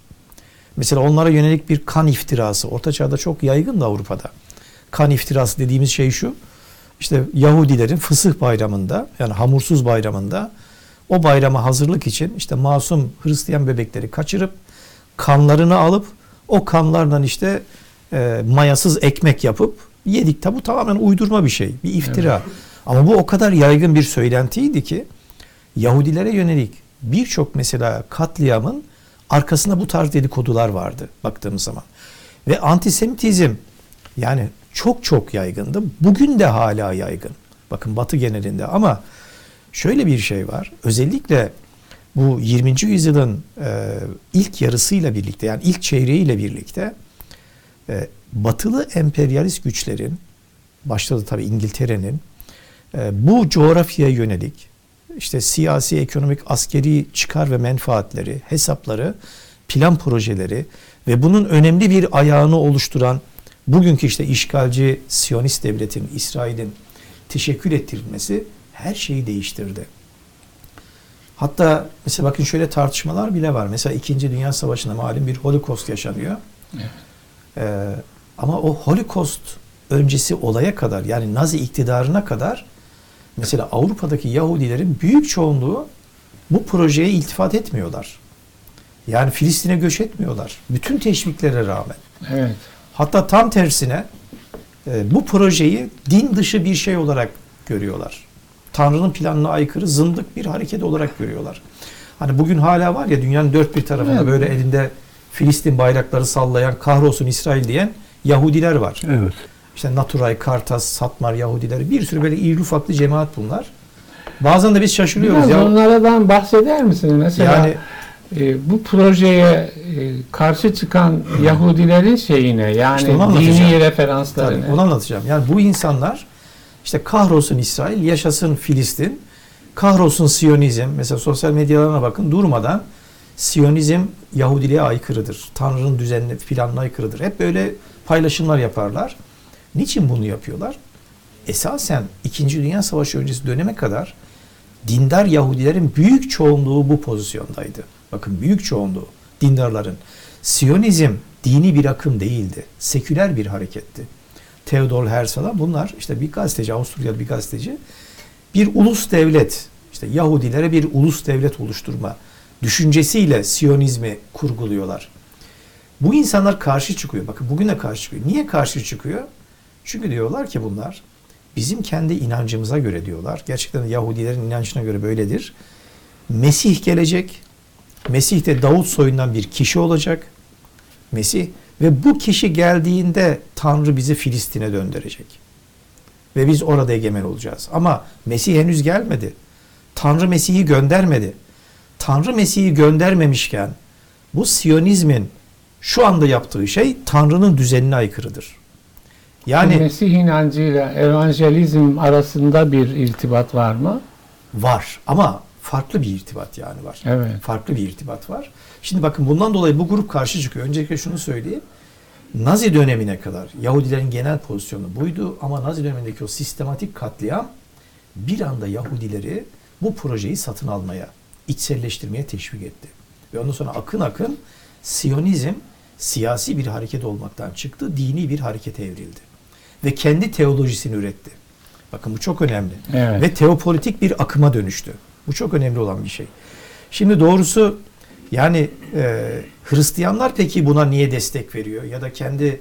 Mesela onlara yönelik bir kan iftirası. Orta Çağ'da çok yaygın da Avrupa'da. Kan iftirası dediğimiz şey şu. İşte Yahudilerin fısıh bayramında yani hamursuz bayramında o bayrama hazırlık için işte masum Hristiyan bebekleri kaçırıp kanlarını alıp o kanlardan işte e, mayasız ekmek yapıp yedik. Tabi bu tamamen uydurma bir şey, bir iftira. Ama bu o kadar yaygın bir söylentiydi ki Yahudilere yönelik birçok mesela katliamın arkasında bu tarz dedikodular vardı baktığımız zaman. Ve antisemitizm yani çok çok yaygındı. Bugün de hala yaygın. Bakın Batı genelinde ama şöyle bir şey var. Özellikle bu 20. yüzyılın e, ilk yarısıyla birlikte yani ilk çeyreğiyle birlikte e, batılı emperyalist güçlerin başta da tabii İngiltere'nin e, bu coğrafyaya yönelik işte siyasi, ekonomik, askeri çıkar ve menfaatleri, hesapları, plan projeleri ve bunun önemli bir ayağını oluşturan bugünkü işte işgalci Siyonist devletin, İsrail'in teşekkür ettirilmesi her şeyi değiştirdi. Hatta mesela bakın şöyle tartışmalar bile var. Mesela 2. Dünya Savaşı'nda malum bir holokost yaşanıyor. Evet. Ee, ama o holokost öncesi olaya kadar yani Nazi iktidarına kadar mesela Avrupa'daki Yahudilerin büyük çoğunluğu bu projeye iltifat etmiyorlar. Yani Filistin'e göç etmiyorlar. Bütün teşviklere rağmen. Evet. Hatta tam tersine e, bu projeyi din dışı bir şey olarak görüyorlar. Tanrı'nın planına aykırı zındık bir hareket olarak görüyorlar. Hani bugün hala var ya dünyanın dört bir tarafında Evet. böyle elinde Filistin bayrakları sallayan kahrolsun İsrail diyen Yahudiler var. Evet. İşte Naturay, Kartas, Satmar Yahudileri bir sürü böyle iri ufaklı cemaat bunlar. Bazen de biz şaşırıyoruz Biraz ya. onlardan bahseder misiniz? Mesela Yani e, bu projeye e, karşı çıkan Yahudilerin şeyine yani İşte dini Tabii, referanslarına. onu anlatacağım. Yani bu insanlar işte kahrolsun İsrail, yaşasın Filistin, kahrolsun Siyonizm. Mesela sosyal medyalarına bakın durmadan Siyonizm Yahudiliğe aykırıdır. Tanrı'nın düzenine, planına aykırıdır. Hep böyle paylaşımlar yaparlar. Niçin bunu yapıyorlar? Esasen 2. Dünya Savaşı öncesi döneme kadar dindar Yahudilerin büyük çoğunluğu bu pozisyondaydı. Bakın büyük çoğunluğu dindarların. Siyonizm dini bir akım değildi. Seküler bir hareketti. Theodor Herzl falan bunlar işte bir gazeteci, Avusturyalı bir gazeteci bir ulus devlet, işte Yahudilere bir ulus devlet oluşturma düşüncesiyle Siyonizmi kurguluyorlar. Bu insanlar karşı çıkıyor. Bakın bugün de karşı çıkıyor. Niye karşı çıkıyor? Çünkü diyorlar ki bunlar bizim kendi inancımıza göre diyorlar. Gerçekten Yahudilerin inancına göre böyledir. Mesih gelecek. Mesih de Davut soyundan bir kişi olacak. Mesih ve bu kişi geldiğinde Tanrı bizi Filistin'e döndürecek. Ve biz orada egemen olacağız. Ama Mesih henüz gelmedi. Tanrı Mesih'i göndermedi. Tanrı Mesih'i göndermemişken bu Siyonizmin şu anda yaptığı şey Tanrı'nın düzenine aykırıdır. Yani Mesih inancıyla evangelizm arasında bir irtibat var mı? var ama farklı bir irtibat yani var. Evet. Farklı bir irtibat var. Şimdi bakın bundan dolayı bu grup karşı çıkıyor. Öncelikle şunu söyleyeyim. Nazi dönemine kadar Yahudilerin genel pozisyonu buydu ama Nazi dönemindeki o sistematik katliam bir anda Yahudileri bu projeyi satın almaya, içselleştirmeye teşvik etti. Ve ondan sonra akın akın Siyonizm siyasi bir hareket olmaktan çıktı, dini bir harekete evrildi. Ve kendi teolojisini üretti. Bakın bu çok önemli. Evet. Ve teopolitik bir akıma dönüştü. Bu çok önemli olan bir şey. Şimdi doğrusu yani e, Hristiyanlar peki buna niye destek veriyor? Ya da kendi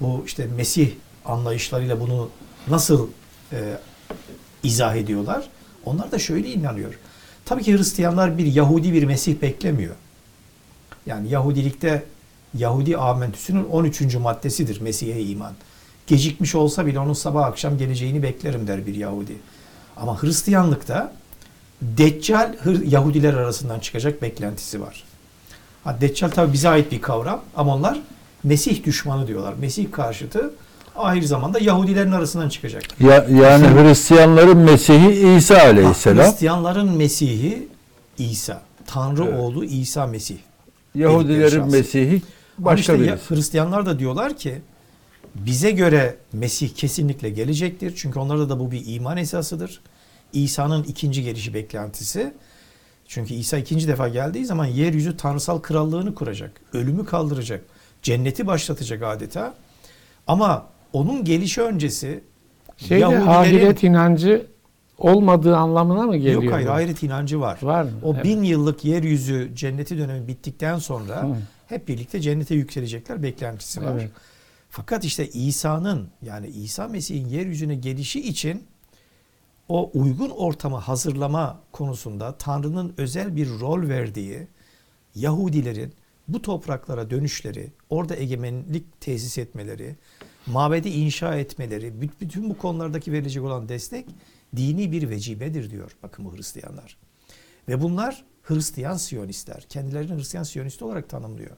bu işte Mesih anlayışlarıyla bunu nasıl e, izah ediyorlar? Onlar da şöyle inanıyor. Tabii ki Hristiyanlar bir Yahudi bir Mesih beklemiyor. Yani Yahudilikte Yahudi amentüsünün 13. maddesidir Mesih'e iman. Gecikmiş olsa bile onun sabah akşam geleceğini beklerim der bir Yahudi. Ama Hristiyanlıkta Deccal Yahudiler arasından çıkacak beklentisi var. Ha, Deccal tabi bize ait bir kavram ama onlar Mesih düşmanı diyorlar. Mesih karşıtı ahir zamanda Yahudilerin arasından çıkacak. Ya, yani Hristiyanların Mesih'i İsa Ha, aleyhisselam. Hristiyanların Mesih'i İsa. Tanrı Evet. oğlu İsa Mesih. Yahudilerin. Mesih'i başka işte birisi. Hristiyanlar da diyorlar ki bize göre Mesih kesinlikle gelecektir. Çünkü onlarda da bu bir iman esasıdır. İsa'nın ikinci gelişi beklentisi. Çünkü İsa ikinci defa geldiği zaman yeryüzü tanrısal krallığını kuracak. Ölümü kaldıracak. Cenneti başlatacak adeta. Ama onun gelişi öncesi Şeyde Yahudilerin- ahiret inancı olmadığı anlamına mı geliyor? yok hayır ahiret inancı var. Var mı? O Evet. bin yıllık yeryüzü cenneti dönemi bittikten sonra Hı. hep birlikte cennete yükselecekler beklentisi var. Evet. Fakat işte İsa'nın yani İsa Mesih'in yeryüzüne gelişi için o uygun ortamı hazırlama konusunda Tanrı'nın özel bir rol verdiği Yahudilerin bu topraklara dönüşleri, orada egemenlik tesis etmeleri, mabedi inşa etmeleri, büt- bütün bu konulardaki verilecek olan destek dini bir vecibedir diyor bakın bu Hristiyanlar. Ve bunlar Hristiyan Siyonistler. Kendilerini Hristiyan Siyonist olarak tanımlıyor.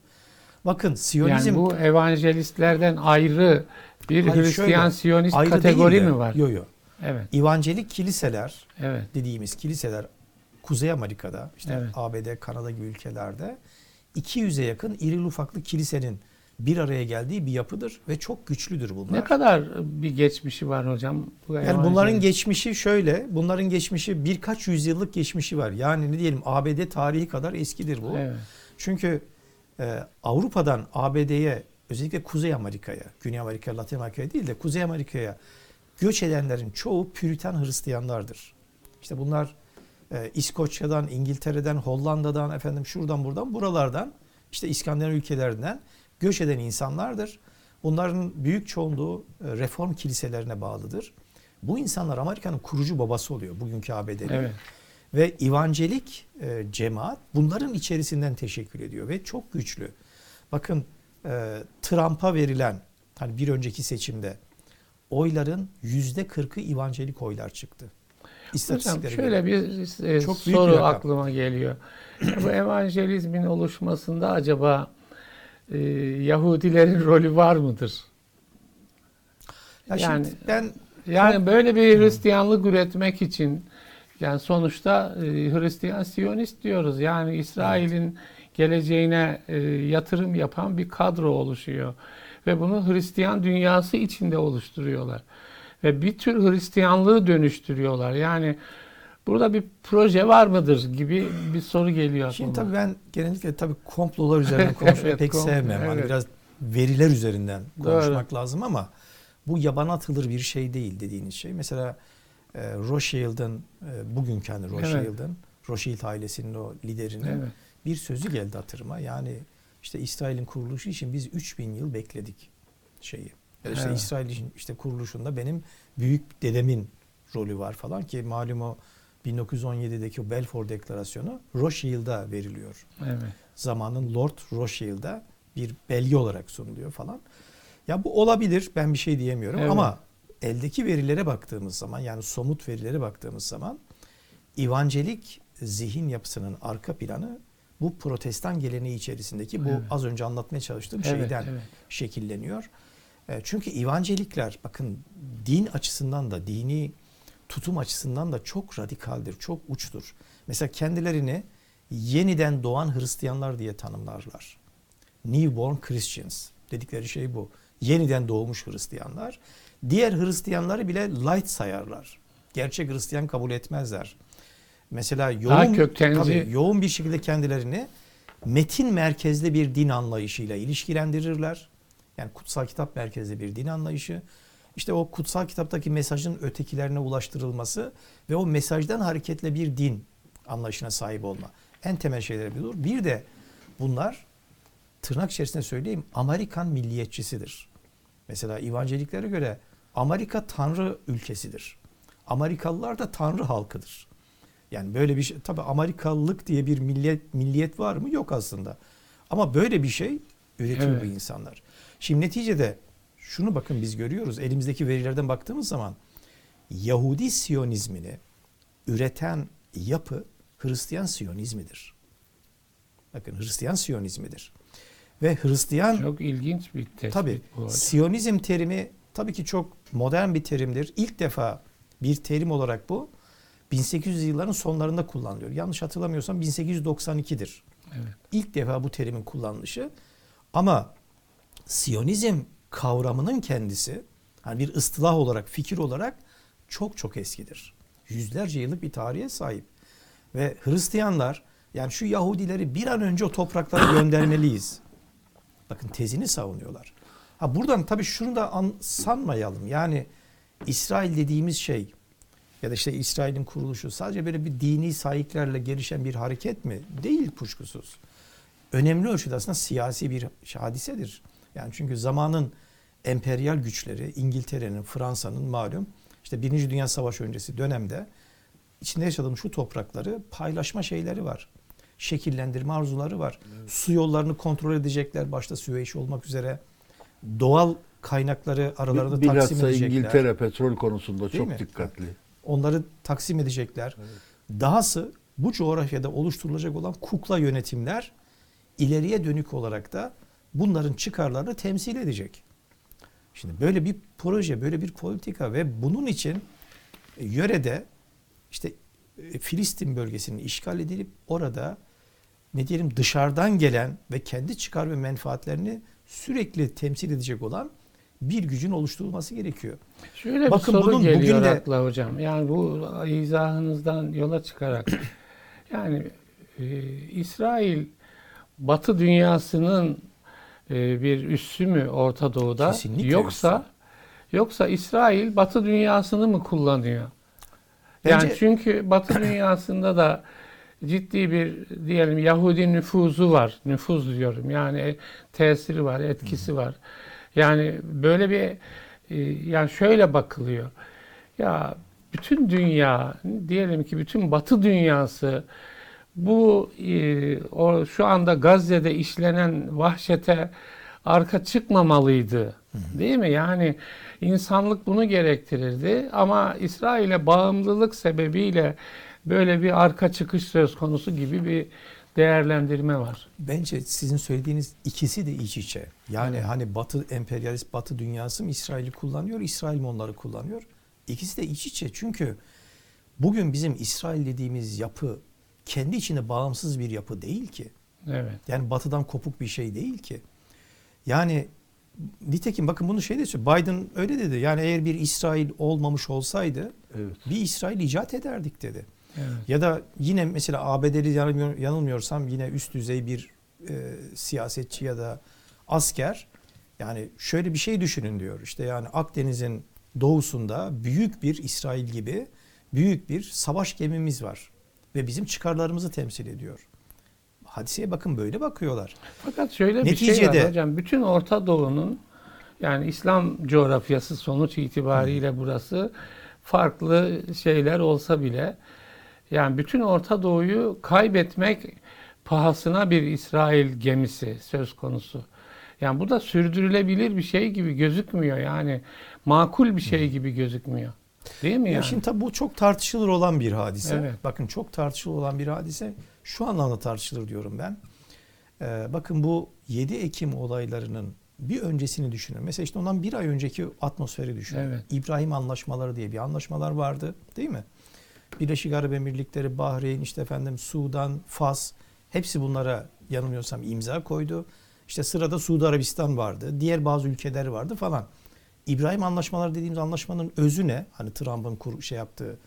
Bakın Siyonizm Yani bu evangelistlerden ayrı bir Hayır, Hristiyan şöyle, Siyonist kategori mi var? Yok yok. Evet, İvangelik kiliseler evet, dediğimiz kiliseler Kuzey Amerika'da, işte Evet. ABD, Kanada gibi ülkelerde 200'e yakın irili ufaklı kilisenin bir araya geldiği bir yapıdır ve çok güçlüdür bunlar. Ne kadar bir geçmişi var hocam? Bu Yani bunların geçmişi şöyle, bunların geçmişi birkaç yüzyıllık geçmişi var. Yani ne diyelim ABD tarihi kadar eskidir bu. Evet, Çünkü e, Avrupa'dan ABD'ye özellikle Kuzey Amerika'ya, Güney Amerika, Latin Amerika'ya değil de Kuzey Amerika'ya göç edenlerin çoğu Püriten Hristiyanlardır. İşte bunlar e, İskoçya'dan, İngiltere'den, Hollanda'dan, efendim şuradan buradan, buralardan, işte İskandinav ülkelerinden göç eden insanlardır. Bunların büyük çoğunluğu e, reform kiliselerine bağlıdır. Bu insanlar Amerika'nın kurucu babası oluyor bugünkü ABD'nin. evet. Ve evangelik e, cemaat bunların içerisinden teşekkül ediyor ve çok güçlü. Bakın e, Trump'a verilen hani bir önceki seçimde oyların yüzde kırkı evangelik oylar çıktı. Hocam şöyle göre. bir e, Çok soru bir aklıma geliyor. Bu evangelizmin oluşmasında acaba e, Yahudilerin rolü var mıdır? Ya yani- ben Yani böyle bir Hristiyanlık üretmek için yani sonuçta e, Hristiyan Siyonist diyoruz. Yani İsrail'in geleceğine e, yatırım yapan bir kadro oluşuyor. Ve bunu Hristiyan dünyası içinde oluşturuyorlar. Ve bir tür Hristiyanlığı dönüştürüyorlar. Yani burada bir proje var mıdır gibi bir soru geliyor şimdi aklıma. tabii ben genellikle tabii komplolar üzerinden konuşmayı Evet, pek komplo, sevmem. Hani evet. biraz veriler üzerinden Doğru. konuşmak lazım ama bu yaban atılır bir şey değil dediğiniz şey. Mesela e, Rothschild'ın e, bugünkü hani Rothschild'ın Rothschild ailesinin o liderinin Evet. bir sözü geldi hatırıma. Yani işte İsrail'in kuruluşu için biz 3000 yıl bekledik şeyi. Ya da işte Evet. İsrail'in işte kuruluşunda benim büyük dedemin rolü var falan ki malum o 1917'deki o Balfour Deklarasyonu Rothschild'a veriliyor. Evet. Zamanın Lord Rothschild'a bir belge olarak sunuluyor falan. Ya bu olabilir ben bir şey diyemiyorum Evet. ama eldeki verilere baktığımız zaman yani somut verilere baktığımız zaman evangelik zihin yapısının arka planı bu protestan geleneği içerisindeki bu Evet. az önce anlatmaya çalıştığım Evet, şeyden evet. şekilleniyor. E, Çünkü evangelikler bakın din açısından da dini tutum açısından da çok radikaldir, çok uçtur. Mesela kendilerini yeniden doğan Hristiyanlar diye tanımlarlar. Newborn Christians dedikleri şey bu. Yeniden doğmuş Hristiyanlar. Diğer Hristiyanları bile light sayarlar. Gerçek Hristiyan kabul etmezler. Mesela yoğun, köktenci- tabii, yoğun bir şekilde kendilerini metin merkezli bir din anlayışıyla ilişkilendirirler. Yani kutsal kitap merkezli bir din anlayışı. İşte o kutsal kitaptaki mesajın ötekilerine ulaştırılması ve o mesajdan hareketle bir din anlayışına sahip olma. En temel şeyler budur. Bir de bunlar tırnak içerisinde söyleyeyim Amerikan milliyetçisidir. Mesela evanjeliklere göre Amerika tanrı ülkesidir. Amerikalılar da tanrı halkıdır. Yani böyle bir şey tabii Amerikalılık diye bir milliyet milliyet var mı? Yok aslında. Ama böyle bir şey üretiyor Evet. bu insanlar. Şimdi neticede şunu bakın biz görüyoruz. Elimizdeki verilerden baktığımız zaman Yahudi Siyonizmini üreten yapı Hristiyan Siyonizmidir. Bakın Hristiyan Siyonizmidir. Ve Hristiyan Çok ilginç bir tespit Tabii bu hocam. Siyonizm terimi tabii ki çok modern bir terimdir. İlk defa bir terim olarak bu 1800 yılların sonlarında kullanılıyor. Yanlış hatırlamıyorsam 1892'dir. Evet. İlk defa bu terimin kullanılışı. Ama Siyonizm kavramının kendisi hani bir ıstılah olarak, fikir olarak çok çok eskidir. Yüzlerce yıllık bir tarihe sahip. Ve Hristiyanlar yani şu Yahudileri bir an önce o topraklara göndermeliyiz. Bakın tezini savunuyorlar. Ha buradan tabii şunu da an, sanmayalım. Yani İsrail dediğimiz şey ya da işte İsrail'in kuruluşu sadece böyle bir dini sahiplerle gelişen bir hareket mi? Değil kuşkusuz. Önemli ölçüde aslında siyasi bir hadisedir. Yani çünkü zamanın emperyal güçleri İngiltere'nin, Fransa'nın malum işte Birinci Dünya Savaşı öncesi dönemde içinde yaşadığımız şu toprakları paylaşma şeyleri var. Şekillendirme arzuları var. Su yollarını kontrol edecekler başta Süveyş olmak üzere. Doğal kaynakları aralarında taksim Bilhassa edecekler. İngiltere petrol konusunda Değil çok mi? dikkatli. Onları taksim edecekler. Dahası bu coğrafyada oluşturulacak olan kukla yönetimler ileriye dönük olarak da bunların çıkarlarını temsil edecek. Şimdi böyle bir proje, böyle bir politika ve bunun için e, yörede işte e, Filistin bölgesinin işgal edilip orada ne diyelim dışarıdan gelen ve kendi çıkar ve menfaatlerini sürekli temsil edecek olan bir gücün oluşturulması gerekiyor. Şöyle Bakın bir soru bunun geliyor bugün de- akla hocam. Yani bu izahınızdan yola çıkarak yani e, İsrail Batı dünyasının e, bir üssü mü Orta Doğu'da Kesinlikle yoksa yoksa İsrail Batı dünyasını mı kullanıyor? Yani Bence- çünkü Batı dünyasında da ciddi bir diyelim Yahudi nüfuzu var. Nüfuz diyorum. Yani tesiri var, etkisi var. Yani böyle bir e, yani şöyle bakılıyor. Ya bütün dünya diyelim ki bütün Batı dünyası bu e, o şu anda Gazze'de işlenen vahşete arka çıkmamalıydı. Değil mi? Yani insanlık bunu gerektirirdi ama İsrail'e bağımlılık sebebiyle böyle bir arka çıkış söz konusu gibi bir değerlendirme var. Bence sizin söylediğiniz ikisi de iç içe. Yani Evet. hani Batı emperyalist Batı dünyası mı İsrail'i kullanıyor, İsrail mi onları kullanıyor? İkisi de iç içe. Çünkü bugün bizim İsrail dediğimiz yapı kendi içinde bağımsız bir yapı değil ki. Evet. Yani Batı'dan kopuk bir şey değil ki. Yani nitekim bakın bunu şey de söylüyor. Biden öyle dedi. Yani eğer bir İsrail olmamış olsaydı Evet. bir İsrail icat ederdik dedi. Evet. Ya da yine mesela ABD'li yanılmıyor- yanılmıyorsam yine üst düzey bir e, siyasetçi ya da asker yani şöyle bir şey düşünün diyor. İşte yani Akdeniz'in doğusunda büyük bir İsrail gibi büyük bir savaş gemimiz var ve bizim çıkarlarımızı temsil ediyor. Hadiseye bakın böyle bakıyorlar. Fakat şöyle bir şey Neticede- var hocam. Bütün Orta Doğu'nun yani İslam coğrafyası sonuç itibariyle burası farklı şeyler olsa bile yani bütün Orta Doğu'yu kaybetmek pahasına bir İsrail gemisi söz konusu. Yani bu da sürdürülebilir bir şey gibi gözükmüyor. Yani makul bir şey gibi gözükmüyor. Değil mi Ya yani? Şimdi tabii bu çok tartışılır olan bir hadise. Evet. Bakın çok tartışılır olan bir hadise. Şu anlamda tartışılır diyorum ben. Ee, bakın bu 7 Ekim olaylarının bir öncesini düşünün. Mesela işte ondan bir ay önceki atmosferi düşünün. Evet. İbrahim Anlaşmaları diye bir anlaşmalar vardı değil mi? Birleşik Arap Emirlikleri, Bahreyn, işte efendim Sudan, Fas hepsi bunlara yanılmıyorsam imza koydu. İşte sırada Suudi Arabistan vardı. Diğer bazı ülkeler vardı falan. İbrahim Anlaşmaları dediğimiz anlaşmanın özü ne? Hani Trump'ın kur, şey yaptığı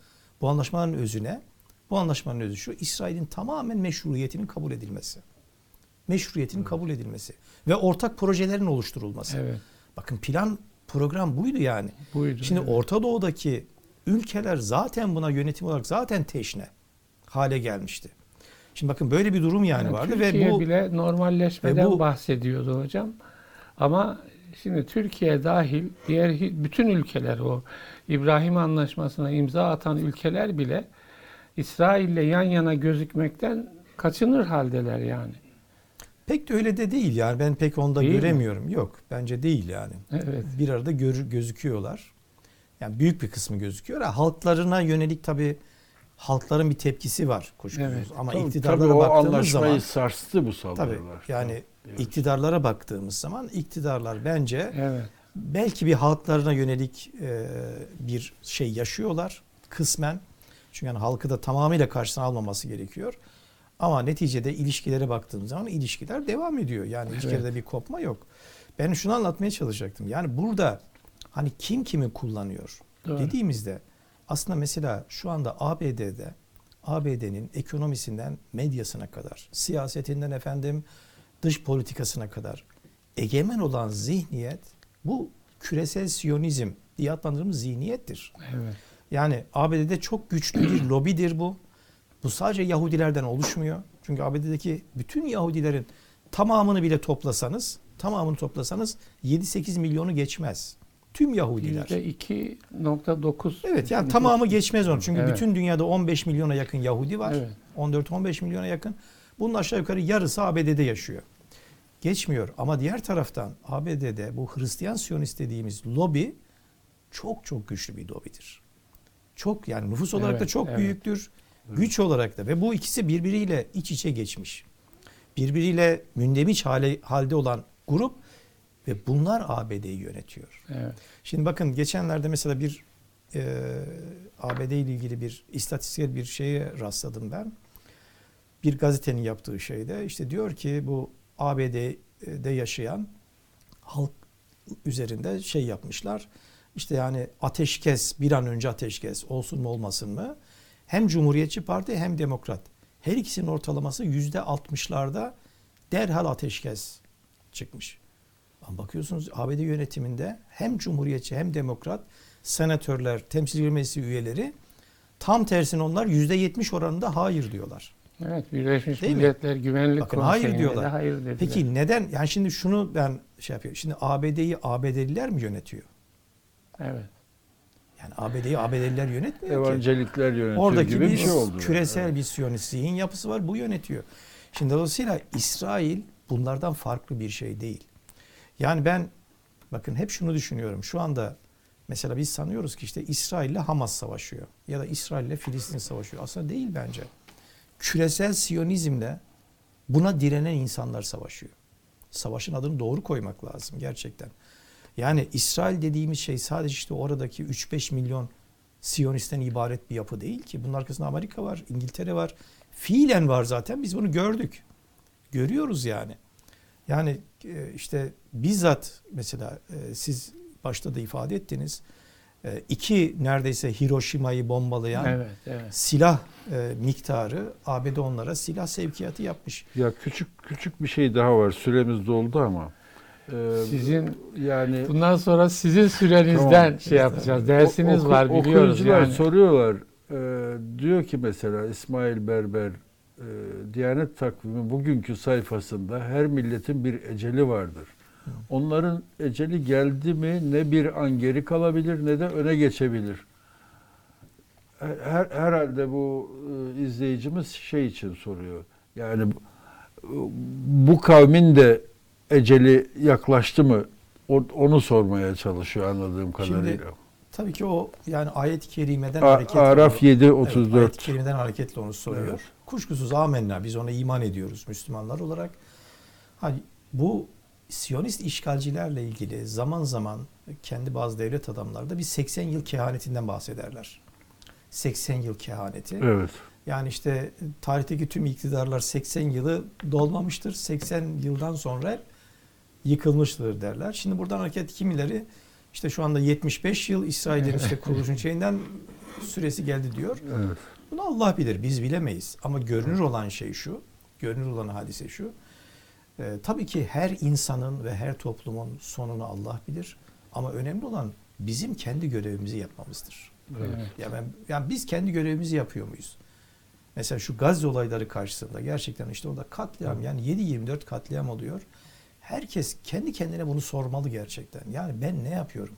bu anlaşmaların özü ne? Bu anlaşmanın özü şu. İsrail'in tamamen meşruiyetinin kabul edilmesi. Meşruiyetinin kabul edilmesi ve ortak projelerin oluşturulması. Evet. Bakın plan program buydu yani. Buydu. Şimdi evet. Orta Doğu'daki ülkeler zaten buna yönetim olarak zaten teşne hale gelmişti. Şimdi bakın böyle bir durum yani, Yani vardı Türkiye ve bu bile normalleşmeden bu- bahsediyordu hocam. Ama şimdi Türkiye dahil diğer bütün ülkeler o İbrahim Anlaşması'na imza atan ülkeler bile İsrail'le yan yana gözükmekten kaçınır haldeler yani. pek de öyle de değil yani ben pek onda Değil mi? göremiyorum. Yok bence değil yani. Evet. Bir arada gör, gözüküyorlar. Yani büyük bir kısmı gözüküyor. Ha, halklarına yönelik tabii halkların bir tepkisi var kuşkusuz. Evet. Ama Tabii, iktidarlara tabii baktığımız zaman sarstı bu tabii saldırılar. yani Evet. iktidarlara baktığımız zaman iktidarlar bence Evet. belki bir halklarına yönelik e, bir şey yaşıyorlar kısmen. Çünkü yani halkı da tamamıyla karşısına almaması gerekiyor. Ama neticede ilişkilere baktığımız zaman ilişkiler devam ediyor. Yani ilişkilerde bir kopma yok. Ben şunu anlatmaya çalışacaktım. Yani burada hani kim kimi kullanıyor Doğru. dediğimizde aslında mesela şu anda ABD'de ABD'nin ekonomisinden medyasına kadar, siyasetinden efendim dış politikasına kadar egemen olan zihniyet bu küresel siyonizm diye adlandırdığımız zihniyettir. Evet. Yani ABD'de çok güçlü bir lobidir bu. Bu sadece Yahudilerden oluşmuyor. Çünkü ABD'deki bütün Yahudilerin tamamını bile toplasanız, tamamını toplasanız 7-8 milyonu geçmez. Tüm Yahudiler. %2.9 Evet yani tamamı geçmez onu. Çünkü Evet. bütün dünyada 15 milyona yakın Yahudi var. Evet. 14-15 milyona yakın. Bunun aşağı yukarı yarısı ABD'de yaşıyor. Geçmiyor. Ama diğer taraftan ABD'de bu Hristiyan Siyonist dediğimiz lobi çok çok güçlü bir lobidir. Çok yani nüfus olarak da Evet, çok evet. büyüktür. Güç olarak da ve bu ikisi birbiriyle iç içe geçmiş. Birbiriyle mündemiş hale, halde olan grup ve bunlar ABD'yi yönetiyor. Evet. Şimdi bakın geçenlerde mesela bir e, ABD ile ilgili bir istatistiksel bir şeye rastladım ben. Bir gazetenin yaptığı şeyde işte diyor ki bu ABD'de yaşayan halk üzerinde şey yapmışlar. İşte yani ateşkes bir an önce ateşkes olsun mu olmasın mı? Hem Cumhuriyetçi Parti hem Demokrat. Her ikisinin ortalaması yüzde altmışlarda derhal ateşkes çıkmış. Bakıyorsunuz ABD yönetiminde hem Cumhuriyetçi hem Demokrat senatörler, temsilciler meclisi üyeleri tam tersine onlar yüzde yetmiş oranında hayır diyorlar. Evet, Birleşmiş Değil mi? Milletler Güvenlik Bakın hayır Konseyi'nde de diyorlar. hayır dediler. Peki neden? Yani şimdi şunu ben şey yapıyorum. Şimdi ABD'yi ABD'liler mi yönetiyor? Evet. Yani ABD'yi ABD'liler yönetmiyor ki. Evangelikler yönetiyor Oradaki gibi bir, bir şey oldu. küresel Evet. bir siyonist zihin yapısı var. Bu yönetiyor. Şimdi dolayısıyla İsrail bunlardan farklı bir şey değil. Yani ben bakın hep şunu düşünüyorum. Şu anda mesela biz sanıyoruz ki işte İsrail ile Hamas savaşıyor. Ya da İsrail ile Filistin savaşıyor. Aslında değil bence. Küresel siyonizmle buna direnen insanlar savaşıyor. Savaşın adını doğru koymak lazım gerçekten. Yani İsrail dediğimiz şey sadece işte oradaki 3-5 milyon Siyonisten ibaret bir yapı değil ki. Bunun arkasında Amerika var, İngiltere var. Fiilen var zaten. Biz bunu gördük. Görüyoruz yani. Yani işte bizzat mesela e, siz başta da ifade ettiniz. E, iki neredeyse Hiroşima'yı bombalayan Evet, evet. silah e, miktarı ABD onlara silah sevkiyatı yapmış. Ya küçük küçük bir şey daha var. Süremiz doldu ama. Ee, Sizin yani bundan sonra sizin sürenizden Tamam. şey yapacağız. Dersiniz oku- var biliyoruz okuyucular yani. soruyorlar. Ee, diyor ki mesela İsmail Berber e, Diyanet takvimi bugünkü sayfasında her milletin bir eceli vardır. Onların eceli geldi mi ne bir an geri kalabilir ne de öne geçebilir. Her, herhalde bu e, izleyicimiz şey için soruyor. Yani bu- bu kavmin de eceli yaklaştı mı? O- Onu sormaya çalışıyor anladığım Şimdi kadarıyla. Tabii ki o yani ayet-i kerimeden A- hareketle. Araf onu- 7 Evet, 34. ayet-i kerimeden hareketle onu soruyor. Evet. Kuşkusuz amenna biz ona iman ediyoruz Müslümanlar olarak. Hani bu Siyonist işgalcilerle ilgili zaman zaman kendi bazı devlet adamları da bir 80 yıl kehanetinden bahsederler. 80 yıl kehaneti. Evet. Yani işte tarihteki tüm iktidarlar 80 yılı dolmamıştır. 80 yıldan sonra hep yıkılmıştır derler. Şimdi buradan hareket kimileri işte şu anda 75 yıl İsrail'in işte kuruluşun şeyinden süresi geldi diyor. Evet. Bunu Allah bilir, biz bilemeyiz. Ama görünür olan şey şu, görünür olan hadise şu. Ee, tabii ki her insanın ve her toplumun sonunu Allah bilir. Ama önemli olan bizim kendi görevimizi yapmamızdır. Evet. Ya ben, yani biz kendi görevimizi yapıyor muyuz? Mesela şu Gazze olayları karşısında gerçekten işte orada katliam yani 7-24 katliam oluyor. Herkes kendi kendine bunu sormalı gerçekten. Yani ben ne yapıyorum?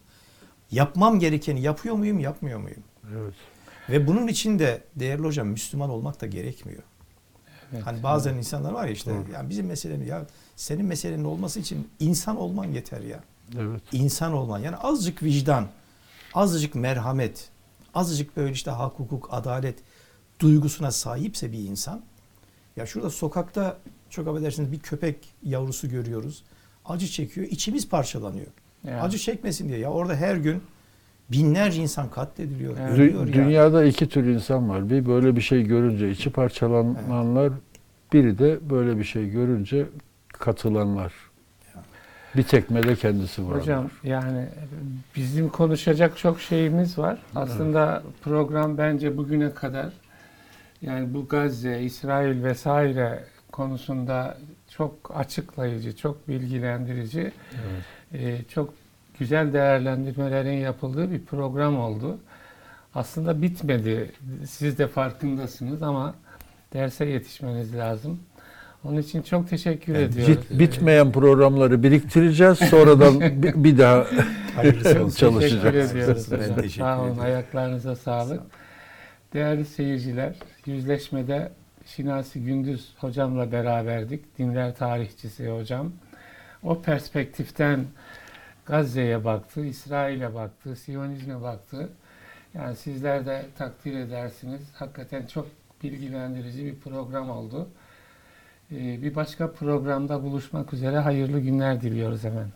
Yapmam gerekeni yapıyor muyum, yapmıyor muyum? Evet. Ve bunun için de değerli hocam Müslüman olmak da gerekmiyor. Evet. Hani bazen insanlar var ya işte Doğru. yani bizim meselemiz ya senin meselenin olması için insan olman yeter ya. Evet. İnsan olman yani azıcık vicdan, azıcık merhamet, azıcık böyle işte hak, hukuk, adalet duygusuna sahipse bir insan ya şurada sokakta çok affedersiniz bir köpek yavrusu görüyoruz. Acı çekiyor, içimiz parçalanıyor. Yani. Acı çekmesin diye ya orada her gün binlerce insan katlediliyor, Evet. Dü-. Dünyada iki tür insan var. Bir böyle bir şey görünce içi parçalananlar, biri de böyle bir şey görünce katılanlar. Bir tekmede kendisi var. Hocam yani bizim konuşacak çok şeyimiz var. Aslında program bence bugüne kadar yani bu Gazze, İsrail vesaire konusunda çok açıklayıcı, çok bilgilendirici, Evet. e, çok güzel değerlendirmelerin yapıldığı bir program oldu. Aslında bitmedi. Siz de farkındasınız ama derse yetişmeniz lazım. Onun için çok teşekkür Yani ediyoruz. Bit- bitmeyen programları biriktireceğiz. Sonradan bir, bir daha. Çalışacak. Teşekkür ediyoruz Ben teşekkür Sağ olun, ediyorum. ayaklarınıza sağlık. Değerli seyirciler, yüzleşmede Şinasi Gündüz hocamla beraberdik. Dinler tarihçisi hocam. O perspektiften Gazze'ye baktı, İsrail'e baktı, Siyonizme baktı. Yani sizler de takdir edersiniz. Hakikaten çok bilgilendirici bir program oldu. Ee, Bir başka programda buluşmak üzere hayırlı günler diliyoruz efendim.